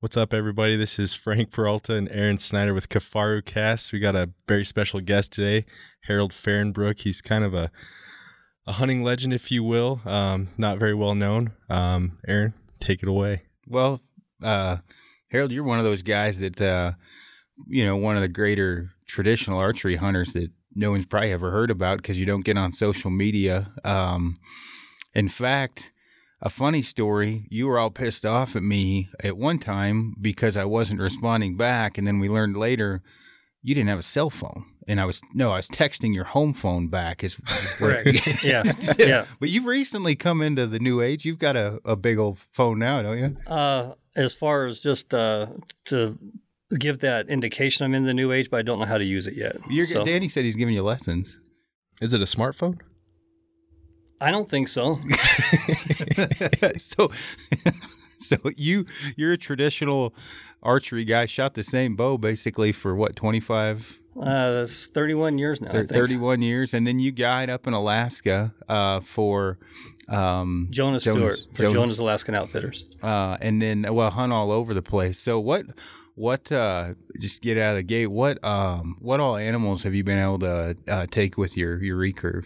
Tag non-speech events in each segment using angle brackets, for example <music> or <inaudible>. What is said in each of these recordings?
What's up, everybody? This is Frank Peralta and Aaron Snyder with Kafaru Cast. We got a very special guest today, Harold Fahrenbrook. He's kind of a a hunting legend, if you will. Um, not very well known. Um, Aaron, take it away. Well, uh, Harold, you're one of those guys that, uh, you know, one of the greater traditional archery hunters that no one's probably ever heard about because you don't get on social media. Um, in fact, a funny story, you were all pissed off at me at one time because I wasn't responding back. And then we learned later you didn't have a cell phone. And I was, no, I was texting your home phone back. Is <laughs> correct. <laughs> yeah. Yeah. But you've recently come into the new age. You've got a, a big old phone now, don't you? Uh, as far as just uh, to give that indication I'm in the new age, but I don't know how to use it yet. You're, So, Danny said he's giving you lessons. Is it a smartphone? I don't think so. <laughs> so, <laughs> so you you're a traditional archery guy. Shot the same bow basically for what 25, Uh, that's 31 years now. I think. 31 years, and then you guide up in Alaska uh, for um, Jonas, Jonas- Stewart for Jonas. Jonas Alaskan Outfitters. uh, and then well hunt all over the place. So what? What uh, just get out of the gate? What um, what all animals have you been able to uh, take with your your recurve?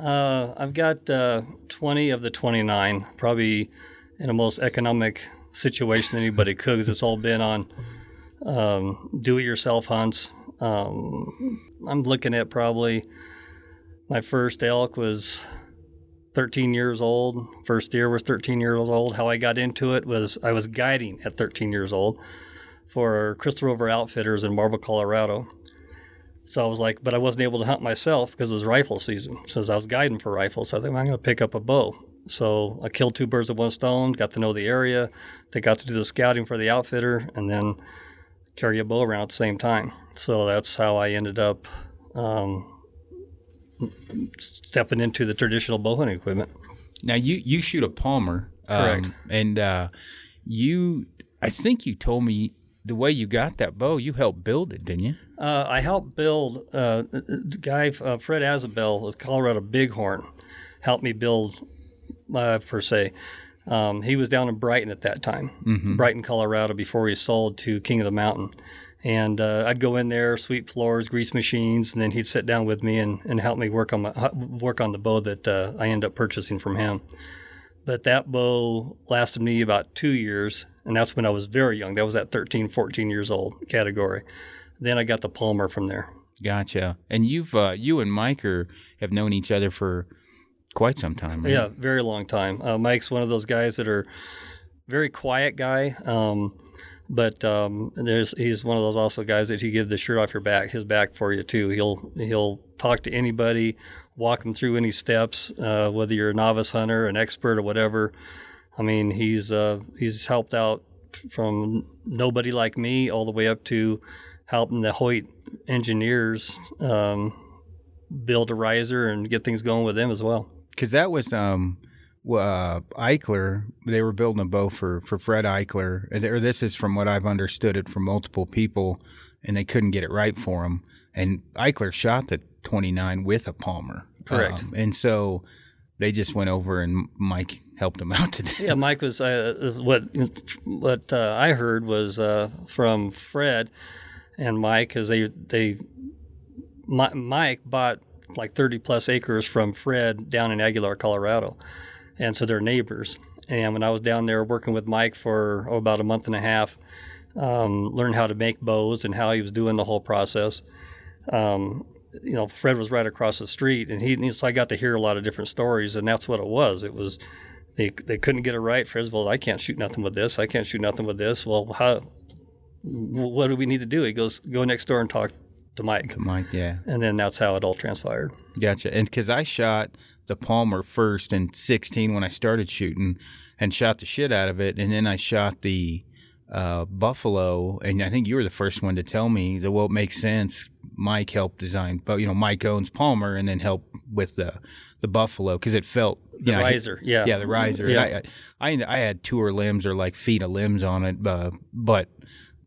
Uh, I've got uh, 20 of the 29, probably in the most economic situation anybody could, because it's all been on um, do-it-yourself hunts. Um, I'm looking at probably my first elk was 13 years old. First deer was 13 years old. How I got into it was I was guiding at 13 years old for Crystal River Outfitters in Marble, Colorado. So I was like, but I wasn't able to hunt myself because it was rifle season. So I was guiding for rifles. So I think I'm going to pick up a bow. So I killed two birds with one stone, got to know the area, they got to do the scouting for the outfitter, and then carry a bow around at the same time. So that's how I ended up um, stepping into the traditional bow hunting equipment. Now you you shoot a Palmer, um, Correct. and uh, you I think you told me the way you got that bow, you helped build it, didn't you? Uh, I helped build uh, the guy uh, Fred Asbell with Colorado Bighorn helped me build uh, per se. Um, he was down in Brighton at that time, Brighton, Colorado, before he sold to King of the Mountain. And uh, I'd go in there, sweep floors, grease machines, and then he'd sit down with me and, and help me work on my work on the bow that uh, I end up purchasing from him. But that bow lasted me about two years, and that's when I was very young. That was at 13, 14 years old category. Then I got the Palmer from there. Gotcha. And you've uh, you and Mike are, have known each other for quite some time. Right? Yeah, very long time. Uh, Mike's one of those guys that are very quiet guy, um, but um, there's he's one of those also guys that he give the shirt off your back, his back for you too. He'll he'll talk to anybody, walk them through any steps, uh, whether you're a novice hunter, an expert, or whatever. I mean, he's uh, he's helped out from nobody like me all the way up to helping the Hoyt engineers um, build a riser and get things going with them as well. because that was um uh, Eichler. They were building a bow for for Fred Eichler. Or this is from what I've understood it from multiple people, and they couldn't get it right for him. And Eichler shot the 29 with a Palmer. Correct. Um, and so they just went over and Mike helped him <laughs> out today. Yeah, Mike was uh, what what uh, I heard was uh, from Fred and Mike because they they Mi- Mike bought like thirty plus acres from Fred down in Aguilar, Colorado, and so they're neighbors. And when I was down there working with Mike for oh, about a month and a half, um, learned how to make bows and how he was doing the whole process. Um, you know, Fred was right across the street, and he so I got to hear a lot of different stories, and that's what it was. It was they they couldn't get it right. Fred's well, I can't shoot nothing with this. I can't shoot nothing with this. Well, how? What do we need to do? He goes, go next door and talk to Mike, Mike, yeah. and then that's how it all transpired. Gotcha. And because I shot the Palmer first in 16 when I started shooting and shot the shit out of it. And then I shot the uh, Buffalo. And I think you were the first one to tell me that, well, it makes sense. Mike helped design, but you know, Mike owns Palmer and then helped with the, the Buffalo because it felt The know, I hit- riser, yeah, yeah, the riser. Yeah. I, I, I had tour limbs or like feet of limbs on it, uh, but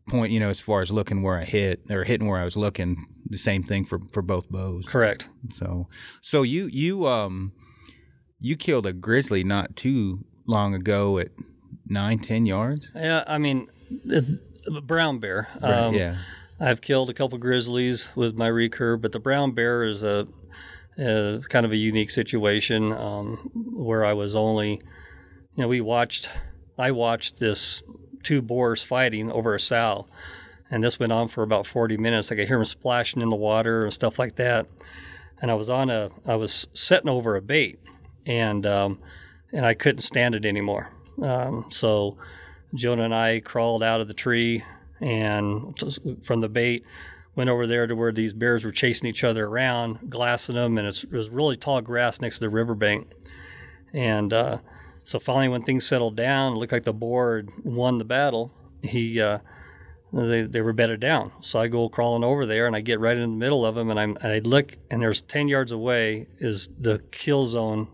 point, you know, as far as looking where I hit or hitting where I was looking, the same thing for, for both bows. Correct. So, so you you um you killed a grizzly not too long ago at nine ten yards. Yeah, I mean, the brown bear. Right, Um, yeah. I've killed a couple grizzlies with my recurve, but the brown bear is a, a kind of a unique situation um, where I was only, you know, we watched, I watched this two boars fighting over a sow, and this went on for about 40 minutes. I could hear them splashing in the water and stuff like that. And I was on a, I was sitting over a bait, and um, and I couldn't stand it anymore. Um, so Jonah and I crawled out of the tree and t- from the bait went over there to where these bears were chasing each other around, glassing them, and it was really tall grass next to the riverbank. And uh, so finally, when things settled down, it looked like the boar won the battle. He uh, they, they were bedded down. So I go crawling over there and I get right in the middle of them and, I'm, and I look and there's 10 yards away is the kill zone,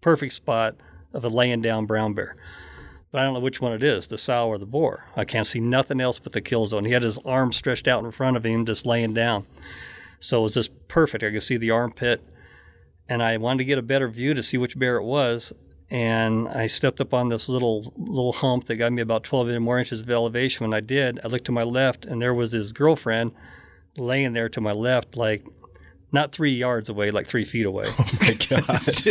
perfect spot of a laying down brown bear. But I don't know which one it is, the sow or the boar. I can't see nothing else but the kill zone. He had his arm stretched out in front of him, just laying down. So it was just perfect. I could see the armpit. And I wanted to get a better view to see which bear it was. And I stepped up on this little little hump that got me about 12 more inches of elevation. When I did, I looked to my left, and there was his girlfriend laying there to my left, like not three yards away, like three feet away. <laughs> Oh my gosh!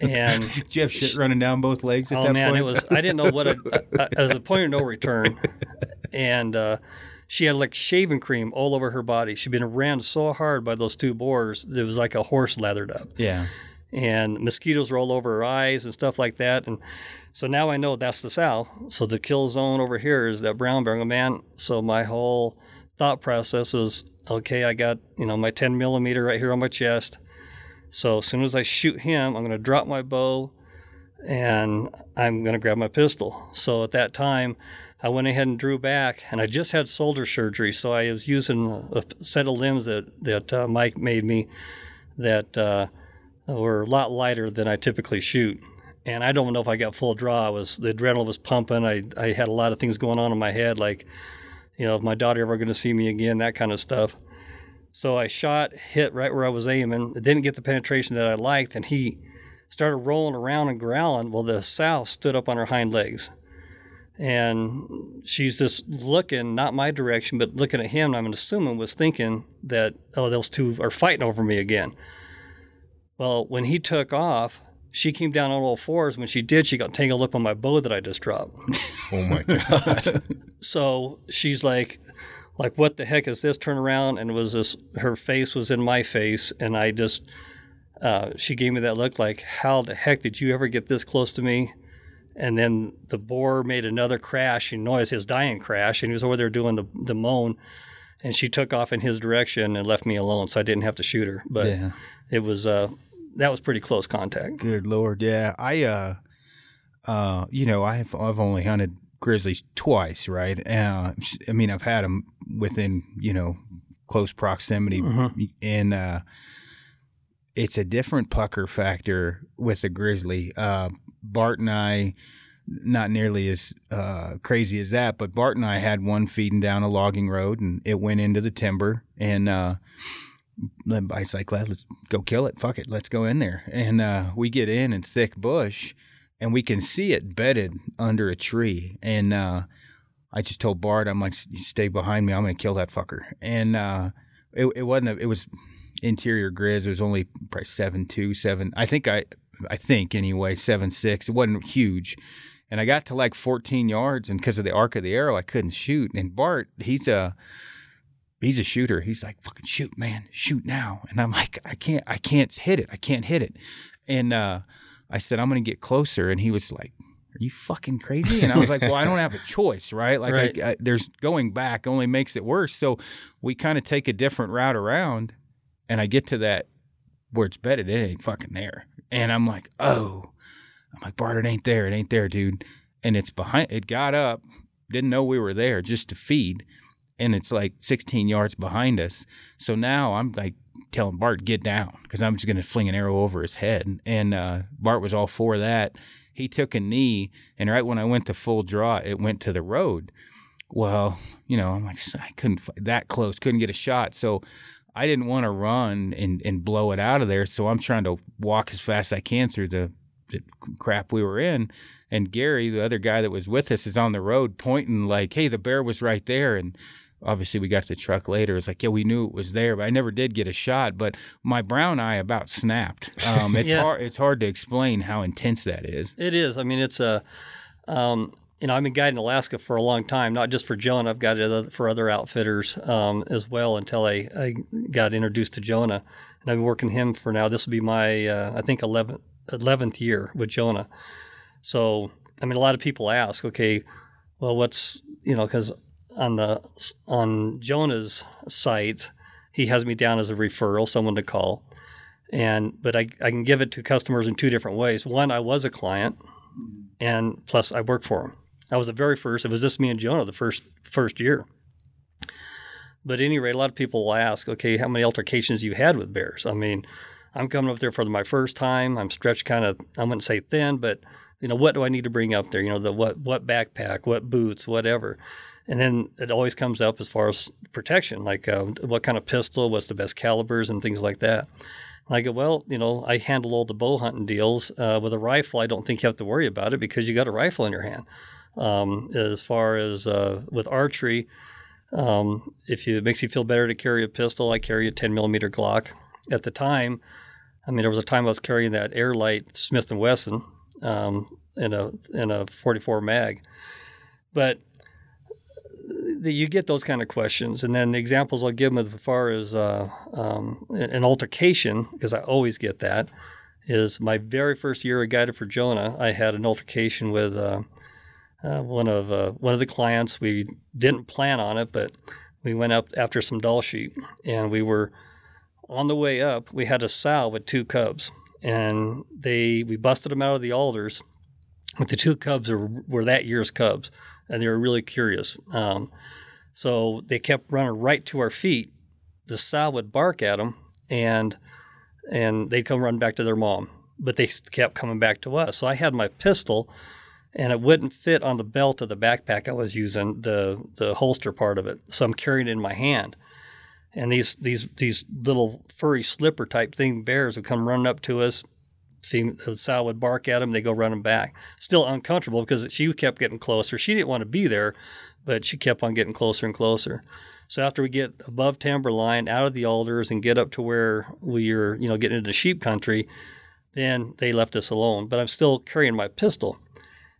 And <laughs> Did you have shit running down both legs at oh that man, point? it was. I didn't know what a, a, as a point of no return, and uh, she had like shaving cream all over her body. She'd been ran so hard by those two boars, it was like a horse lathered up, yeah. And mosquitoes roll over her eyes and stuff like that. And so now I know that's the sow. So the kill zone over here is that brown bear. Man, so my whole thought process was okay. I got you know my 10 millimeter right here on my chest. So as soon as I shoot him, I'm going to drop my bow and I'm going to grab my pistol. So at that time, I went ahead and drew back, and I just had shoulder surgery, so I was using a set of limbs that that uh, Mike made me that uh, were a lot lighter than I typically shoot. And I don't know if I got full draw. I was the adrenaline was pumping. I I had a lot of things going on in my head, like you know, if my daughter ever going to see me again, that kind of stuff. So I shot, hit right where I was aiming. It didn't get the penetration that I liked, and he started rolling around and growling. Well, the sow stood up on her hind legs, and she's just looking, not my direction, but looking at him. I'm assuming was thinking that, oh, those two are fighting over me again. Well, when he took off, she came down on all fours. When she did, she got tangled up on my bow that I just dropped. Oh my <laughs> god. so she's like like what the heck is this turn around and was this her face was in my face and i just uh, she gave me that look like how the heck did you ever get this close to me and then the boar made another crash crashing noise his dying crash and he was over there doing the, the moan and she took off in his direction and left me alone so i didn't have to shoot her but Yeah. it was uh that was pretty close contact Good lord, yeah. I uh uh you know, I've I've only hunted grizzlies twice, right? Uh I mean, I've had them within, you know, close proximity and uh it's a different pucker factor with the grizzly. Uh Bart and I not nearly as uh, crazy as that, but Bart and I had one feeding down a logging road, and it went into the timber. And uh, I was like, "Let's go kill it. Fuck it, let's go in there." And uh, we get in in thick bush, and we can see it bedded under a tree. And uh, I just told Bart, "I'm like, stay behind me. I'm gonna kill that fucker." And uh, it, it wasn't. A, it was interior grizz. It was only probably seven two, seven. I think I, I think anyway, seven six. It wasn't huge. And I got to like 14 yards, and because of the arc of the arrow, I couldn't shoot. And Bart, he's a he's a shooter. He's like, "Fucking shoot, man, shoot now!" And I'm like, "I can't, I can't hit it. I can't hit it." And uh, I said, "I'm gonna get closer," and he was like. Are you fucking crazy? And I was like, well, I don't have a choice, right? Like, Right. I, I, there's going back only makes it worse. So we kind of take a different route around, and I get to that where it's bedded. It ain't fucking there, and I'm like, oh, I'm like, Bart, it ain't there. It ain't there, dude. And it's behind. It got up, didn't know we were there just to feed, and it's like 16 yards behind us. So now I'm like telling Bart get down because I'm just gonna fling an arrow over his head. And uh, Bart was all for that. He took a knee, and right when I went to full draw, it went to the road. Well, you know, I'm like, I couldn't that close, couldn't get a shot. So I didn't want to run and, and blow it out of there. So I'm trying to walk as fast as I can through the the crap we were in. And Gary, the other guy that was with us, is on the road pointing like, "Hey, the bear was right there." And obviously, we got the truck later. It's like, yeah, we knew it was there, but I never did get a shot. But my brown eye about snapped. Um, <laughs> it's Yeah. hard. It's hard to explain how intense that is. It is. I mean, it's a, um, you know, I've been guiding Alaska for a long time, not just for Jonah. I've guided other- for other outfitters um, as well until I, I got introduced to Jonah. And I've been working him for now. This will be my, uh, I think, 11th, 11th year with Jonah. So, I mean, a lot of people ask, okay, well, what's, you know, because on the, on Jonah's site, he has me down as a referral, someone to call and but I, I can give it to customers in two different ways. One, I was a client, and plus I worked for them. I was the very first. It was just me and Jonah the first first year. But at any rate, a lot of people will ask, okay, how many altercations you had with bears? I mean, I'm coming up there for my first time. I'm stretched kind of, I wouldn't say thin, but you know, what do I need to bring up there? You know, the what what backpack, what boots, whatever. And then it always comes up as far as protection, like uh, what kind of pistol, what's the best calibers, and things like that. And I go, well, you know, I handle all the bow hunting deals. Uh, with a rifle, I don't think you have to worry about it because you got a rifle in your hand. Um, as far as uh, with archery, um, if you, it makes you feel better to carry a pistol, I carry a 10 millimeter Glock. At the time, I mean, there was a time I was carrying that AirLite Smith and Wesson um, in a in a 44 mag, but the, you get those kind of questions, and then the examples I'll give them as far as uh, um, an altercation, because I always get that, is my very first year I guided for Jonah. I had an altercation with uh, uh, one of uh, one of the clients. We didn't plan on it, but we went up after some Dall sheep, and we were on the way up. We had a sow with two cubs, and they we busted them out of the alders. But the two cubs were, were that year's cubs, and they were really curious. Um, so they kept running right to our feet. The sow would bark at them, and and they'd come run back to their mom. But they kept coming back to us. So I had my pistol, and it wouldn't fit on the belt of the backpack I was using, the the holster part of it. So I'm carrying it in my hand. And these these these little furry slipper type thing bears would come running up to us. The sow would bark at them. They go running back. Still uncomfortable because she kept getting closer. She didn't want to be there, but she kept on getting closer and closer. So after we get above timberline, out of the alders, and get up to where we are, you know, getting into sheep country, then they left us alone. But I'm still carrying my pistol.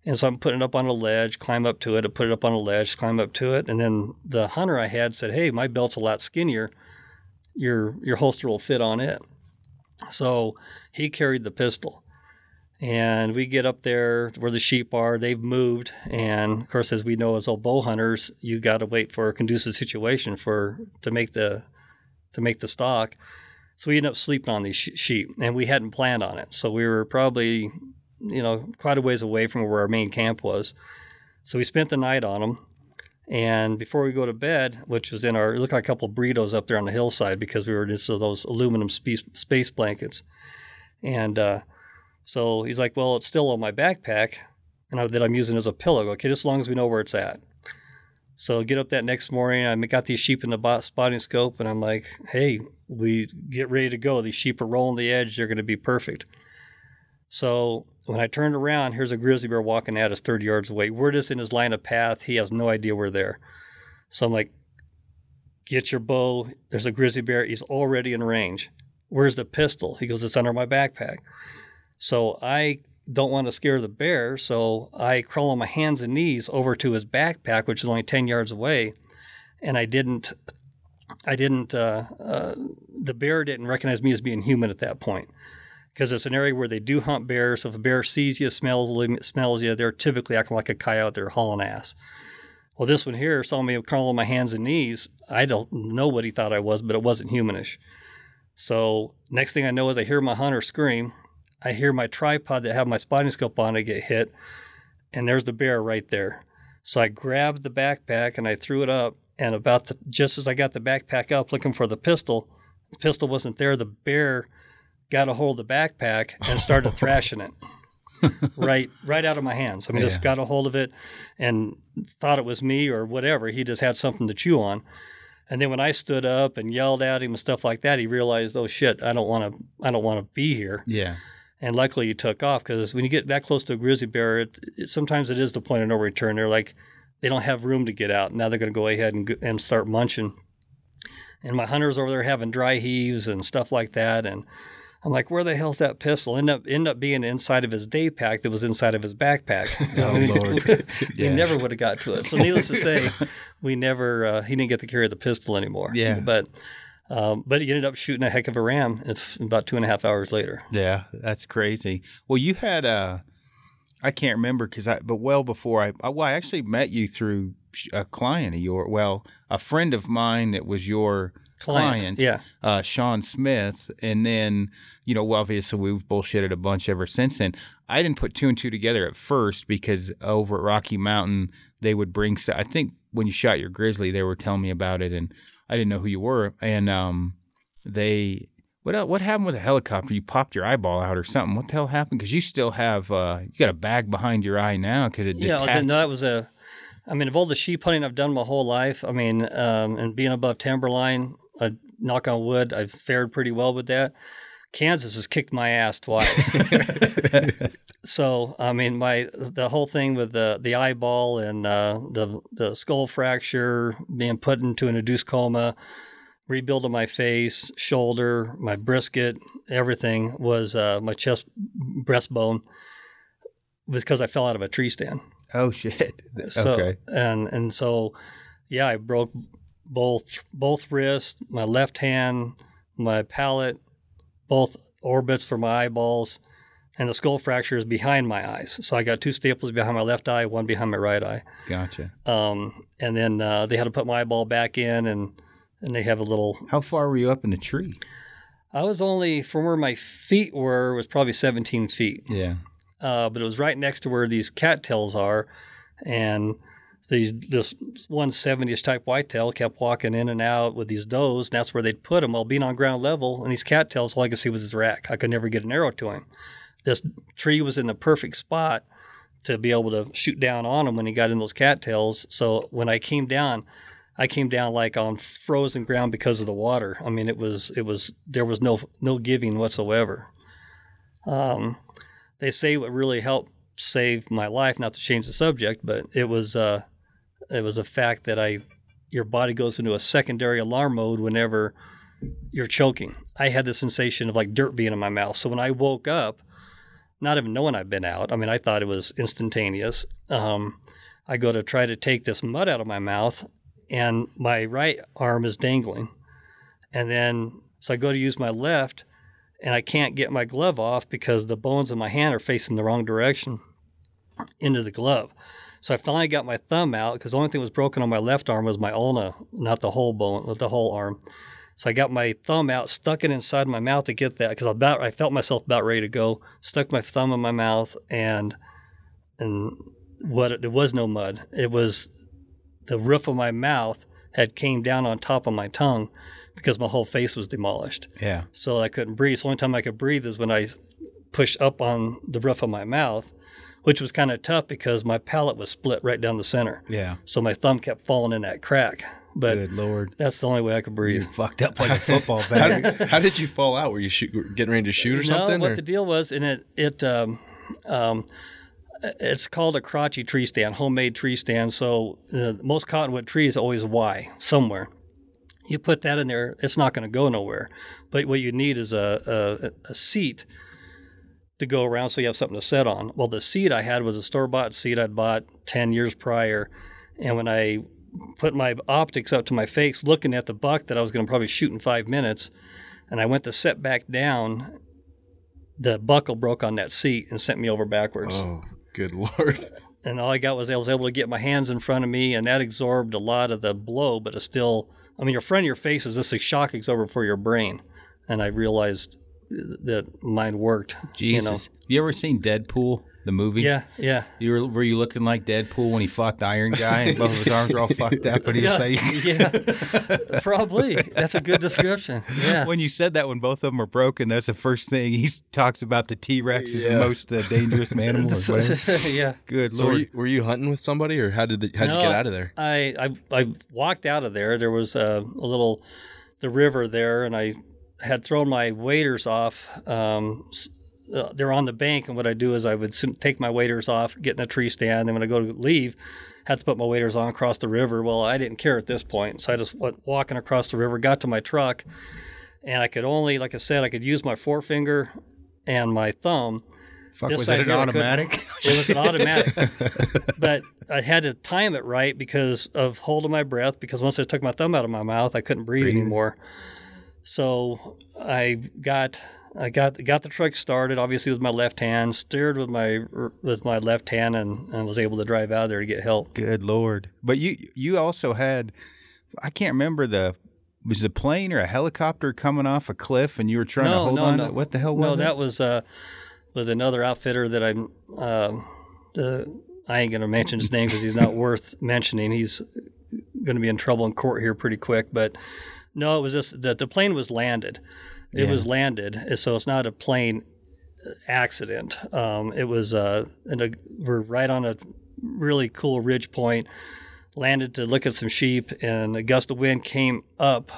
And so I'm putting it up on a ledge, climb up to it, I put it up on a ledge, climb up to it. And then the hunter I had said, Hey, my belt's a lot skinnier. Your your holster will fit on it. So he carried the pistol. And we get up there where the sheep are. They've moved, and of course, as we know as old bow hunters, you got to wait for a conducive situation for to make the to make the stock. So we ended up sleeping on these sheep, and we hadn't planned on it. So we were probably, you know, quite a ways away from where our main camp was. So we spent the night on them, and before we go to bed, which was in our, it looked like a couple burritos up there on the hillside because we were just those aluminum space, space blankets, and uh, so he's like, "Well, it's still on my backpack, and I, that I'm using as a pillow." Go, okay, just as long as we know where it's at. So I get up that next morning. I got these sheep in the spotting scope, and I'm like, "Hey, we get ready to go. These sheep are rolling the edge. They're going to be perfect." So when I turned around, here's a grizzly bear walking at us 30 yards away. We're just in his line of path. He has no idea we're there. So I'm like, "Get your bow. There's a grizzly bear. He's already in range. Where's the pistol?" He goes, "It's under my backpack." So I don't want to scare the bear, so I crawl on my hands and knees over to his backpack, which is only 10 yards away, and I didn't, I didn't, uh, uh, the bear didn't recognize me as being human at that point. Because it's an area where they do hunt bears. So if a bear sees you, smells smells you, they're typically acting like a coyote. They're hauling ass. Well, this one here saw me crawl on my hands and knees. I don't know what he thought I was, but it wasn't humanish. So next thing I know is I hear my hunter scream. I hear my tripod that have my spotting scope on it get hit, and there's the bear right there. So I grabbed the backpack and I threw it up, and about the, just as I got the backpack up looking for the pistol, the pistol wasn't there. The bear got a hold of the backpack and started <laughs> thrashing it right right out of my hands. I mean, just got a hold of it and thought it was me or whatever. He just had something to chew on. And then when I stood up and yelled at him and stuff like that, he realized, oh shit, I don't want to, I don't want to be here. Yeah. And luckily, he took off because when you get that close to a grizzly bear, it, it, sometimes it is the point of no return. They're like, they don't have room to get out. Now they're going to go ahead and, and start munching. And my hunters over there having dry heaves and stuff like that. And I'm like, where the hell's that pistol? End up end up being inside of his day pack that was inside of his backpack. <laughs> Oh, Lord. <laughs> Yeah. never would have got to it. So needless to <laughs> say, we never uh, he didn't get to carry the pistol anymore. Yeah. But um, but he ended up shooting a heck of a ram if, about two and a half hours later. Yeah, that's crazy. Well, you had uh I can't remember because I, but well before I, I, well, I actually met you through a client of your, well, a friend of mine that was your client, Yeah. uh, Sean Smith, and then you know, obviously we've bullshitted a bunch ever since then. I didn't put two and two together at first because over at Rocky Mountain they would bring. I think when you shot your grizzly, they were telling me about it, and I didn't know who you were, and um, they. What what happened with the helicopter? You popped your eyeball out or something? What the hell happened? Because you still have uh, you got a bag behind your eye now because it Yeah, detached. no, that was a. I mean, of all the sheep hunting I've done my whole life, I mean, um, and being above timberline, I, knock on wood, I've fared pretty well with that. Kansas has kicked my ass twice. <laughs> so, I mean, my the whole thing with the the eyeball and uh, the the skull fracture, being put into an induced coma, rebuilding my face, shoulder, my brisket, everything was uh, my chest breastbone was because I fell out of a tree stand. oh shit! <laughs> So, okay, And and so, yeah, I broke both both wrists, my left hand, my palate, both orbits for my eyeballs, and the skull fracture is behind my eyes. So I got two staples behind my left eye, one behind my right eye. gotcha. Um, and then uh, they had to put my eyeball back in, and and they have a little. How far were you up in the tree? I was only from where my feet were was probably 17 feet. Yeah. uh, but it was right next to where these cattails are, and these this 170ish type whitetail kept walking in and out with these does, and that's where they'd put him while being on ground level. And these cattails, all I could see was his rack. I could never get an arrow to him. This tree was in the perfect spot to be able to shoot down on him when he got in those cattails. So when I came down, I came down like on frozen ground because of the water. I mean, it was it was there was no no giving whatsoever. Um, they say what really helped save my life, not to change the subject, but it was uh, it was a fact that I your body goes into a secondary alarm mode whenever you're choking. I had the sensation of like dirt being in my mouth. So when I woke up, not even knowing I'd been out, I mean, I thought it was instantaneous. Um, I go to try to take this mud out of my mouth, and my right arm is dangling. And then, so I go to use my left, and I can't get my glove off because the bones of my hand are facing the wrong direction into the glove. So I finally got my thumb out because the only thing that was broken on my left arm was my ulna, not the whole bone, not the whole arm. So I got my thumb out, stuck it inside my mouth to get that because I about I felt myself about ready to go. Stuck my thumb in my mouth and and what it, there was no mud. It was the roof of my mouth had came down on top of my tongue because my whole face was demolished Yeah. so I couldn't breathe. So the only time I could breathe is when I pushed up on the roof of my mouth, which was kind of tough because my palate was split right down the center. Yeah. So my thumb kept falling in that crack. But Good lord. that's the only way I could breathe. Fucked up like a football How bat. did, how did you fall out? Were you shoot, getting ready to shoot or something? No, what or- the deal was, and it it um, um, it's called a crotchy tree stand, homemade tree stand. So uh, most cottonwood trees always Y somewhere. You put that in there, it's not going to go nowhere. But what you need is a, a a seat to go around so you have something to sit on. Well, the seat I had was a store bought seat I'd bought ten years prior, and when I put my optics up to my face, looking at the buck that I was going to probably shoot in five minutes, and I went to set back down, the buckle broke on that seat and sent me over backwards. oh, good lord. <laughs> And all I got was I was able to get my hands in front of me, and that absorbed a lot of the blow, but it's still, I mean, your front of your face is just a shock absorber for your brain. And I realized that mine worked. Jesus. You know? You ever seen Deadpool, the movie? Yeah, yeah. You were, were you looking like Deadpool when he fought the Iron Guy and both of his arms were all fucked up and he was Yeah, saying yeah, probably. That's a good description. Yeah. when you said that when both of them are broken, that's the first thing he talks about. The T Rex is the most uh, dangerous animal. <laughs> Or whatever. <laughs> yeah. Good So were lord. you, were you hunting with somebody, or how did the, how did No, you get out of there? I, I I walked out of there. There was a, a little the river there, and I had thrown my waders off um, uh, they're on the bank, and what I do is I would take my waders off, get in a tree stand. and when I go to leave, had to put my waders on across the river. Well, I didn't care at this point, so I just went walking across the river, got to my truck, and I could only, like I said, I could use my forefinger and my thumb. Fuck, This was it an here I couldn't- automatic? <laughs> It was an automatic, <laughs> but I had to time it right because of holding my breath. Because once I took my thumb out of my mouth, I couldn't breathe Breathe. anymore. So I got I got got the truck started, obviously with my left hand, steered with my with my left hand, and, and was able to drive out there to get help. Good lord! But you you also had I can't remember the was a plane or a helicopter coming off a cliff and you were trying to hold no, on. no. to What the hell was No, it? that was uh, with another outfitter that I'm. Um, the I ain't gonna mention his name because he's not <laughs> worth mentioning. He's gonna be in trouble in court here pretty quick. But no, it was just that the plane was landed. It Yeah. was landed, so it's not a plane accident. Um, it was uh, in a, we're right on a really cool ridge point. Landed to look at some sheep, and a gust of wind came up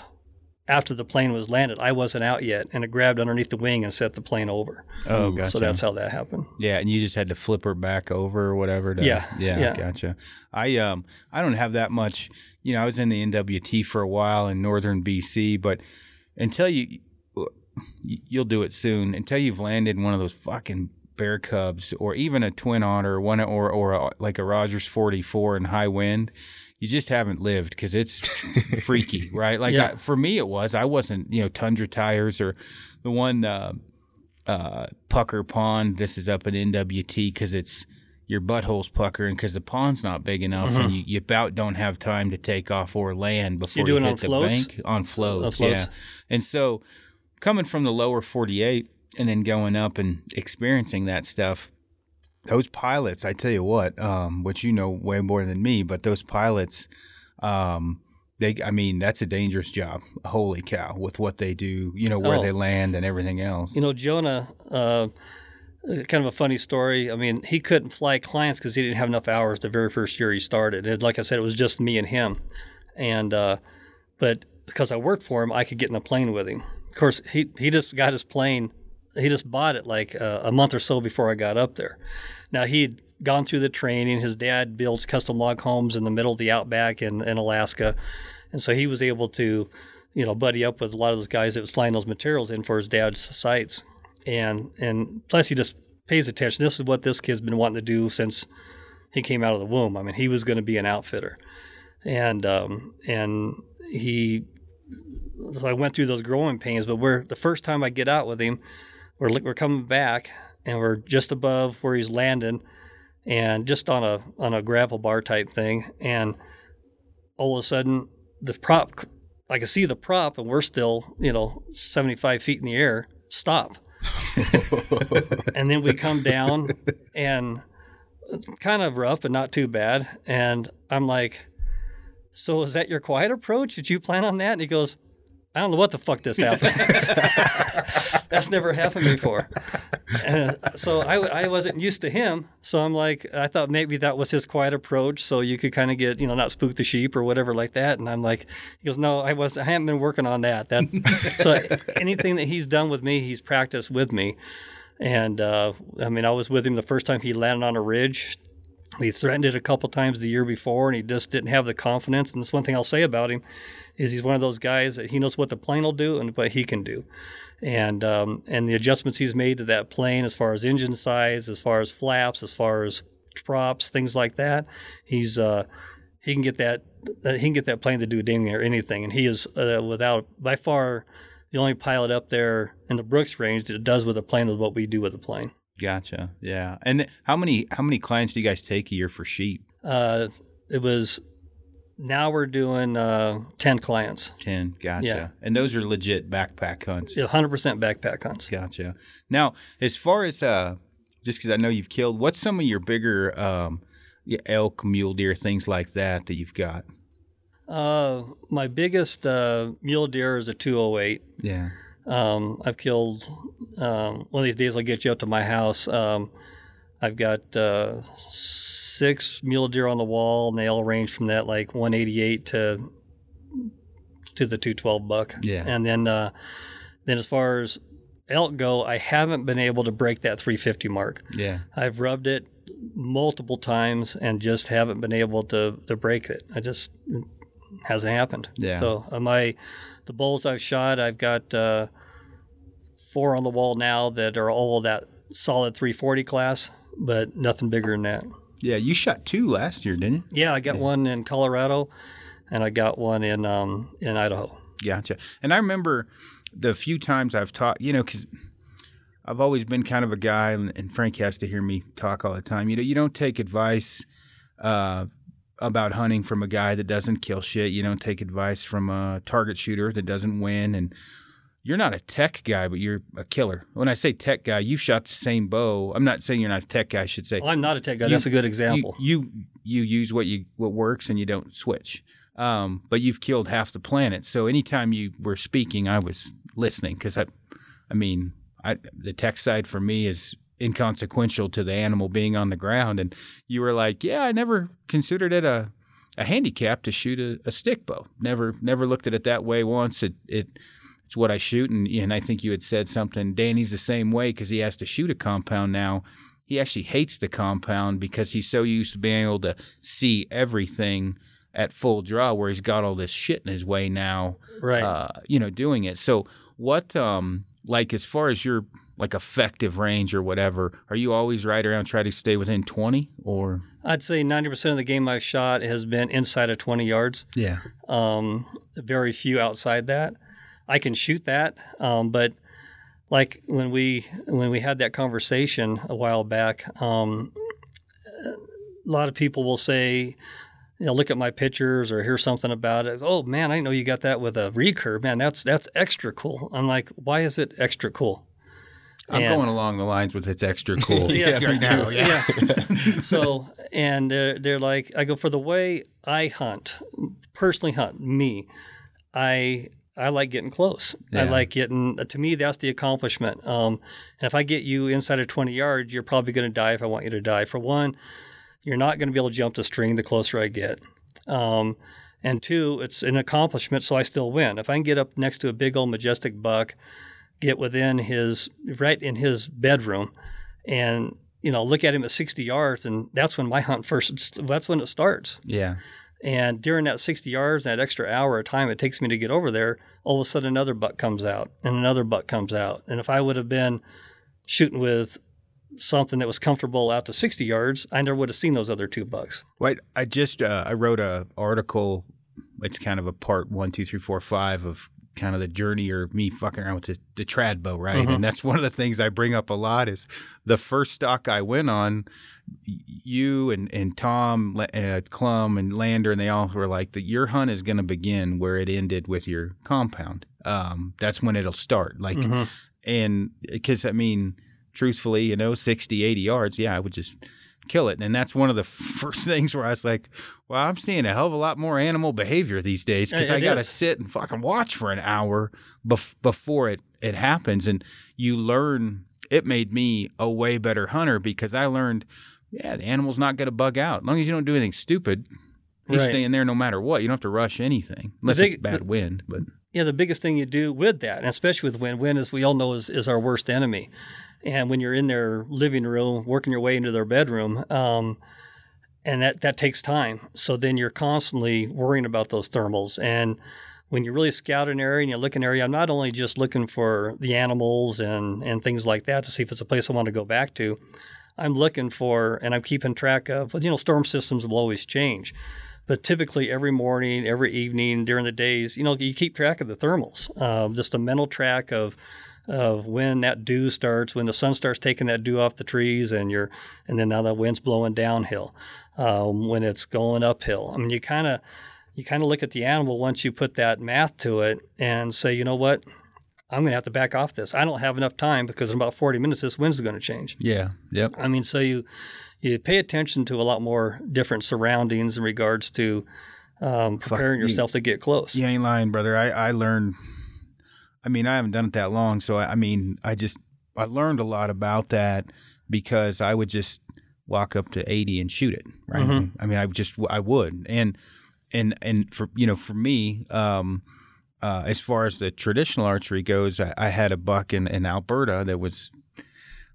after the plane was landed. I wasn't out yet, and it grabbed underneath the wing and set the plane over. oh, gotcha. So that's how that happened. Yeah, and you just had to flip her back over or whatever. To, Yeah, yeah, yeah. gotcha. I um I don't have that much. You know, I was in the NWT for a while in northern BC, but until you you'll do it soon. Until you've landed one of those fucking bear cubs or even a twin otter, one or or a, like a Rogers 44 in high wind. You just haven't lived because it's <laughs> freaky, right? Like Yeah. I, for me, it was. I wasn't, you know, tundra tires or the one uh, uh, pucker pond. This is up at NWT because it's your butthole's puckering because the pond's not big enough and you, you about don't have time to take off or land before doing you on hit the floats? bank on floats. On floats? Yeah, and so coming from the lower 48 and then going up and experiencing that stuff. Those pilots, I tell you what, um, which you know way more than me, but those pilots, um, they, I mean, that's a dangerous job. Holy cow, with what they do, you know, where Oh. they land and everything else. You know, Jonah, uh, kind of a funny story. I mean, he couldn't fly clients because he didn't have enough hours the very first year he started. And like I said, it was just me and him. And, uh, but because I worked for him, I could get in a plane with him. Of course, he, he just got his plane, he just bought it like uh, a month or so before I got up there. Now, he'd gone through the training. His dad builds custom log homes in the middle of the outback in, in Alaska. And so he was able to, you know, buddy up with a lot of those guys that was flying those materials in for his dad's sites. And and plus he just pays attention. This is what this kid's been wanting to do since he came out of the womb. I mean, he was going to be an outfitter. And um, and he so I went through those growing pains, but we're the first time I get out with him, we're we're coming back and we're just above where he's landing and just on a on a gravel bar type thing and all of a sudden the prop I can see the prop and we're still, you know, 75 feet in the air, stop. <laughs> and then we come down and it's kind of rough but not too bad and I'm like so is that your quiet approach? Did you plan on that? And he goes, I don't know what the fuck this happened. <laughs> That's never happened before. So I, I wasn't used to him. So I'm like, I thought maybe that was his quiet approach. So you could kind of get, you know, not spook the sheep or whatever like that. And I'm like, he goes, no, I was, I haven't been working on that. That, <laughs> so anything that he's done with me, he's practiced with me. And uh, I mean, I was with him the first time he landed on a ridge. He threatened it a couple times the year before, and he just didn't have the confidence. And that's one thing I'll say about him is he's one of those guys that he knows what the plane will do and what he can do, and um, and the adjustments he's made to that plane as far as engine size, as far as flaps, as far as props, things like that. He's uh, he can get that uh, he can get that plane to do damn near anything, and he is uh, without by far the only pilot up there in the Brooks range that does with a plane with what we do with a plane. Gotcha. Yeah. And how many how many clients do you guys take a year for sheep? Uh, it was now we're doing uh, 10 clients Ten. Gotcha. Yeah. And those are legit backpack hunts. Yeah, 100% backpack hunts Gotcha. Now, as far as uh, just because I know you've killed, what's some of your bigger um, elk, mule deer, things like that that you've got? uh, my biggest uh, mule deer is a 208 Yeah. um, i've killed um, one of these days i'll get you up to my house um, i've got uh, six mule deer on the wall and they all range from that like 188 to to the 212 buck Yeah. and then uh, then as far as elk go, I haven't been able to break that 350 mark. Yeah. I've rubbed it multiple times and just haven't been able to to break it. I just it hasn't happened. Yeah. So my the bulls I've shot, I've got uh, four on the wall now that are all that solid 340 class, but nothing bigger than that. Yeah. You shot two last year, didn't you? Yeah, I got one in Colorado, and I got one in um, in Idaho. Gotcha. And I remember the few times I've taught, you know, because I've always been kind of a guy, and, and Frank has to hear me talk all the time. You know, you don't take advice uh, about hunting from a guy that doesn't kill shit. You don't take advice from a target shooter that doesn't win. And you're not a tech guy, but you're a killer. When I say tech guy, you've shot the same bow. I'm not saying you're not a tech guy. I should say Well, I'm not a tech guy. You- That's a good you, example. you you use what you what works and you don't switch. Um, but you've killed half the planet. So anytime you were speaking, I was listening because I, I mean, I the tech side for me is inconsequential to the animal being on the ground. And you were like, yeah, I never considered it a a handicap to shoot a, a stick bow. Never never looked at it that way once. It it it's what I shoot, and and I think you had said something. Danny's the same way because he has to shoot a compound now he actually hates the compound because he's so used to being able to see everything at full draw where he's got all this shit in his way now right. uh, you know doing it so what um like as far as your like effective range or whatever are you always right around try to stay within 20 or I'd say 90% of the game I've shot has been inside of 20 yards. yeah Um, very few outside that. I can shoot that, um, but like when we when we had that conversation a while back, um, a lot of people will say, you know, look at my pictures or hear something about it. Oh man, I know you got that with a recurve. Man, that's that's extra cool. I'm like, why is it extra cool? i'm And- going along the lines with it's extra cool <laughs> Yeah, right now yeah yeah. so, and they're, they're like, I go for the way I hunt, personally hunt me. I I like getting close. I like getting. To me, that's the accomplishment. Um, and if I get you inside of twenty yards, you're probably going to die. If I want you to die, for one, you're not going to be able to jump the string the closer I get. Um, and two, it's an accomplishment, so I still win. If I can get up next to a big old majestic buck, get within his right in his bedroom, and you know look at him at 60 yards, and that's when my hunt first. That's when it starts. yeah And during that 60 yards, that extra hour of time it takes me to get over there, all of a sudden another buck comes out and another buck comes out. And if I would have been shooting with something that was comfortable out to 60 yards, I never would have seen those other two bucks. Well, I just uh, I wrote a article. It's kind of a part one, two, three, four, five of kind of the journey or me fucking around with the, the trad bow, right? Mhm. And that's one of the things I bring up a lot is the first stock I went on. You and and Tom, uh, Clum, and Lander, and they all were like, "that your hunt is going to begin where it ended with your compound. Um, that's when it'll start. Like, and because I mean, truthfully, you know, 60, 80 yards, yeah, I would just kill it. And that's one of the <laughs> first things where I was like, well, I'm seeing a hell of a lot more animal behavior these days because I got to sit and fucking watch for an hour bef- before it, it happens. And you learn, it made me a way better hunter because I learned, yeah, the animal's not going to bug out. As long as you don't do anything stupid, he's Right. staying there no matter what. You don't have to rush anything unless big- it's bad wind. But Yeah, the biggest thing you do with that, and especially with wind, wind, as we all know, is, is our worst enemy. And when you're in their living room, working your way into their bedroom, um, and that, that takes time. So then you're constantly worrying about those thermals. And when you really scout an area and you look an area, I'm not only just looking for the animals and, and things like that to see if it's a place I want to go back to. I'm looking for, and I'm keeping track of, you know, storm systems will always change. But typically, every morning, every evening, during the days, you know, you keep track of the thermals. Um, just a mental track of of when that dew starts, when the sun starts taking that dew off the trees, and you're, and then now the wind's blowing downhill, um, when it's going uphill. I mean, you kind of you kind of look at the animal once you put that math to it and say, you know what, I'm going to have to back off this. I don't have enough time because in about 40 minutes, this wind's going to change. yeah, yep. I mean, so you you pay attention to a lot more different surroundings in regards to um, preparing you- yourself to get close. You ain't lying, brother. I, I learned. I mean, I haven't done it that long, so I, I mean, I just I learned a lot about that because I would just walk up to eighty and shoot it. Right. Mhm. I mean, I just I would, and and and for you know, for me, um, uh, as far as the traditional archery goes, I, I had a buck in, in Alberta that was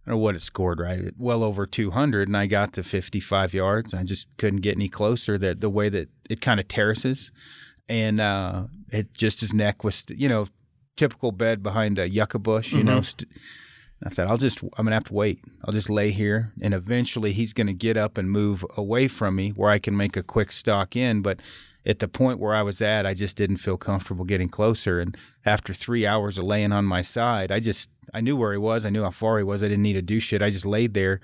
I don't know what it scored, right? Well over 200, and I got to 55 yards. I just couldn't get any closer. That the way that it kind of terraces, and uh, it just his neck was, you know, typical bed behind a yucca bush, you mm-hmm. know. St- I said, I'll just, I'm gonna have to wait. I'll just lay here, and eventually he's gonna get up and move away from me where I can make a quick stalk in. But at the point where I was at, I just didn't feel comfortable getting closer. And after three hours of laying on my side, I just I knew where he was. I knew how far he was. I didn't need to do shit. I just laid there.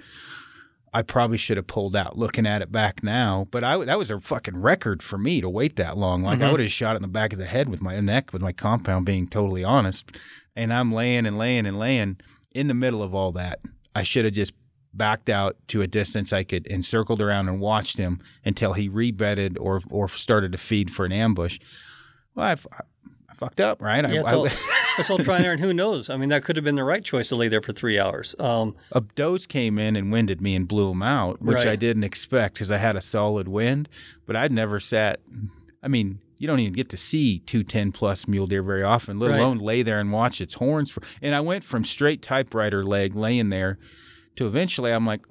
I probably should have pulled out. Looking at it back now, but I that was a fucking record for me to wait that long. Like mm-hmm. I would have shot it in the back of the head with my neck, with my compound. Being totally honest, and I'm laying and laying and laying in the middle of all that. I should have just backed out to a distance I could and circled around and watched him until he rebedded or or started to feed for an ambush. Well, I've, I fucked up, right? Yeah, I, all, that's <laughs> all trying and who knows? I mean, that could have been the right choice to lay there for three hours. Um, a does came in and winded me and blew him out, which right. I didn't expect because I had a solid wind. But I'd never sat. I mean, you don't even get to see 210 plus mule deer very often, let alone lay there and watch its horns. For, and I went from straight typewriter leg laying there to eventually I'm like,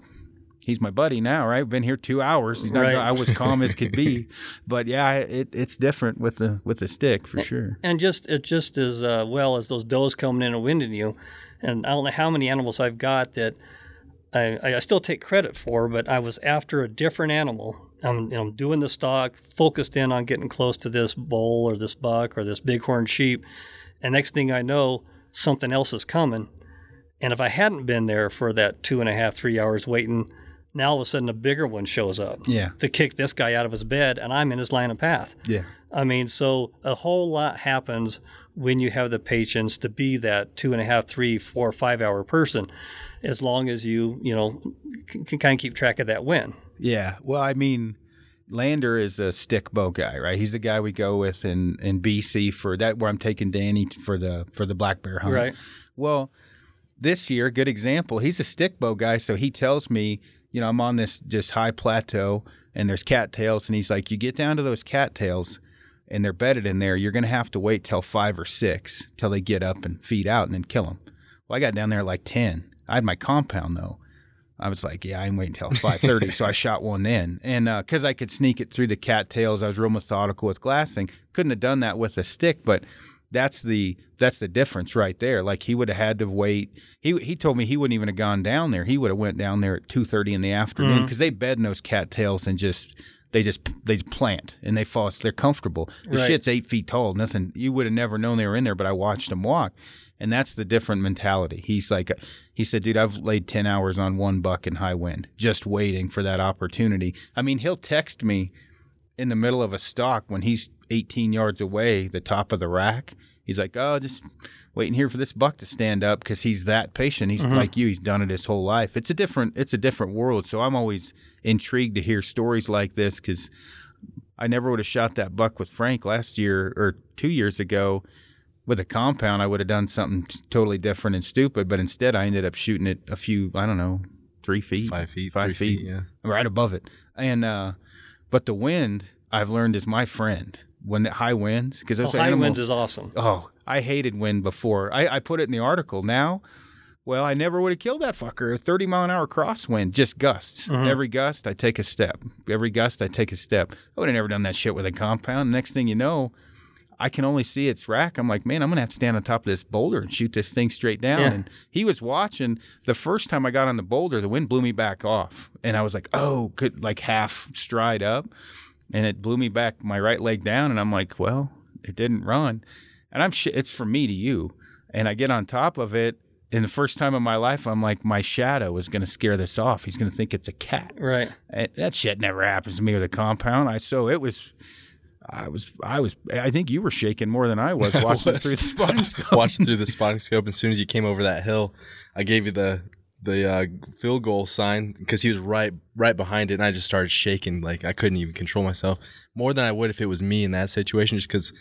he's my buddy now, right? Been here two hours. He's not. Right. I was calm as could be, <laughs> but yeah, it, it's different with the with the stick for sure. And just it just as uh, well as those does coming in and winding you, and I don't know how many animals I've got that I, I still take credit for, but I was after a different animal. I'm you know doing the stalk, focused in on getting close to this bull or this buck or this bighorn sheep, and next thing I know, something else is coming. And if I hadn't been there for that two and a half, three hours waiting, now all of a sudden a bigger one shows up. Yeah. To kick this guy out of his bed, and I'm in his line of path. Yeah. I mean, so a whole lot happens when you have the patience to be that two and a half, three, four, five hour person, as long as you, you know, can, can kind of keep track of that win. Yeah. Well, I mean, Lander is a stick bow guy, right? He's the guy we go with in, in BC for that where I'm taking Danny for the for the black bear hunt. Right. Well, this year, good example. He's a stick bow guy, so he tells me, you know, I'm on this just high plateau and there's cattails, and he's like, you get down to those cattails and they're bedded in there, you're going to have to wait till five or six till they get up and feed out and then kill them. Well, I got down there like 10. I had my compound though. I was like, yeah, I'm waiting until 5:30, so I shot one in, and because uh, I could sneak it through the cattails, I was real methodical with glassing. Couldn't have done that with a stick, but that's the that's the difference right there. Like he would have had to wait. He he told me he wouldn't even have gone down there. He would have went down there at two thirty in the afternoon because mm-hmm. they bed in those cattails and just they just they just plant and they fall. They're comfortable. The right. shit's eight feet tall. Nothing. You would have never known they were in there, but I watched them walk, and that's the different mentality. He's like, he said, dude, I've laid ten hours on one buck in high wind, just waiting for that opportunity. I mean, he'll text me in the middle of a stalk when he's 18 yards away, the top of the rack. He's like, oh, just waiting here for this buck to stand up because he's that patient. He's mm-hmm. like you. He's done it his whole life. It's a different. It's a different world. So I'm always intrigued to hear stories like this because I never would have shot that buck with Frank last year or two years ago with a compound. I would have done something totally different and stupid. But instead, I ended up shooting it a few. I don't know, three feet, five feet, five feet, feet, yeah, right above it. And uh, but the wind I've learned is my friend when the high winds because oh, high animals, winds is awesome. Oh, I hated wind before. I, I put it in the article. Now, well, I never would have killed that fucker. A 30 mile an hour crosswind, just gusts. Mm-hmm. Every gust, I take a step. Every gust, I take a step. I would have never done that shit with a compound. Next thing you know, I can only see its rack. I'm like, man, I'm gonna have to stand on top of this boulder and shoot this thing straight down. Yeah. And he was watching. The first time I got on the boulder, the wind blew me back off, and I was like, oh, good, like half stride up. And it blew me back my right leg down. And i'm like well it didn't run. And i'm sh- it's from me to you. And i get on top of it. And the first time in my life i'm like my shadow is going to scare this off. He's going to think it's a cat. Right. And that shit never happens to me with a compound. I so it was I was, I was, I think you were shaking more than I was <laughs> watching I was. through the spotting <laughs> scope. watching through the spotting scope. As soon as you came over that hill, I gave you the the uh, field goal sign because he was right right behind it, and I just started shaking like I couldn't even control myself more than I would if it was me in that situation, just because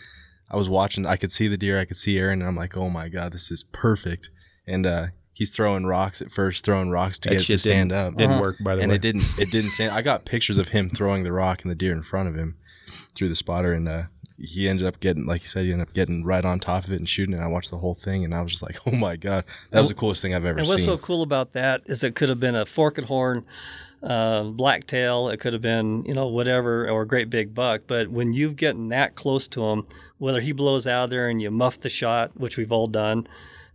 I was watching. I could see the deer, I could see Aaron, and I'm like, oh my god, this is perfect. And uh, he's throwing rocks at first, throwing rocks to that get it to stand up. Didn't uh-huh. work by the and way, and it didn't. It didn't stand. I got pictures of him throwing the rock and the deer in front of him through the spotter, and uh, he ended up getting, like you said, he ended up getting right on top of it and shooting. And I watched the whole thing, and I was just like, <laughs> "Oh my god, that was the coolest thing I've ever And seen." what's so cool about that is it could have been a forked horn, uh, blacktail. It could have been you know whatever or a great big buck. But when you've gotten that close to him, whether he blows out there and you muff the shot, which we've all done,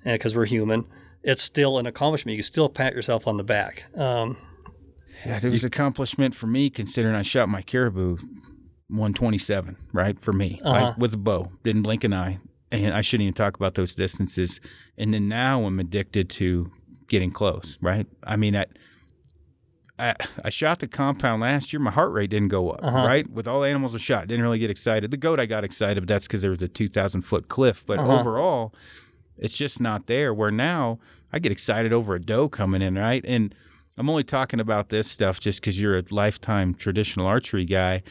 because we're human, it's still an accomplishment. You can still pat yourself on the back. Um, Yeah, it was accomplishment for me considering I shot my caribou 127, right? For me, Uh-huh. like, with a bow, didn't blink an eye. And I shouldn't even talk about those distances. And then now I'm addicted to getting close, right? I mean, I, I, I shot the compound last year. My heart rate didn't go up, Uh-huh. right? With all animals I shot, didn't really get excited. The goat I got excited, but that's because there was a 2,000 foot cliff. But Uh-huh. overall, it's just not there. Where now I get excited over a doe coming in, right? And I'm only talking about this stuff just because you're a lifetime traditional archery guy.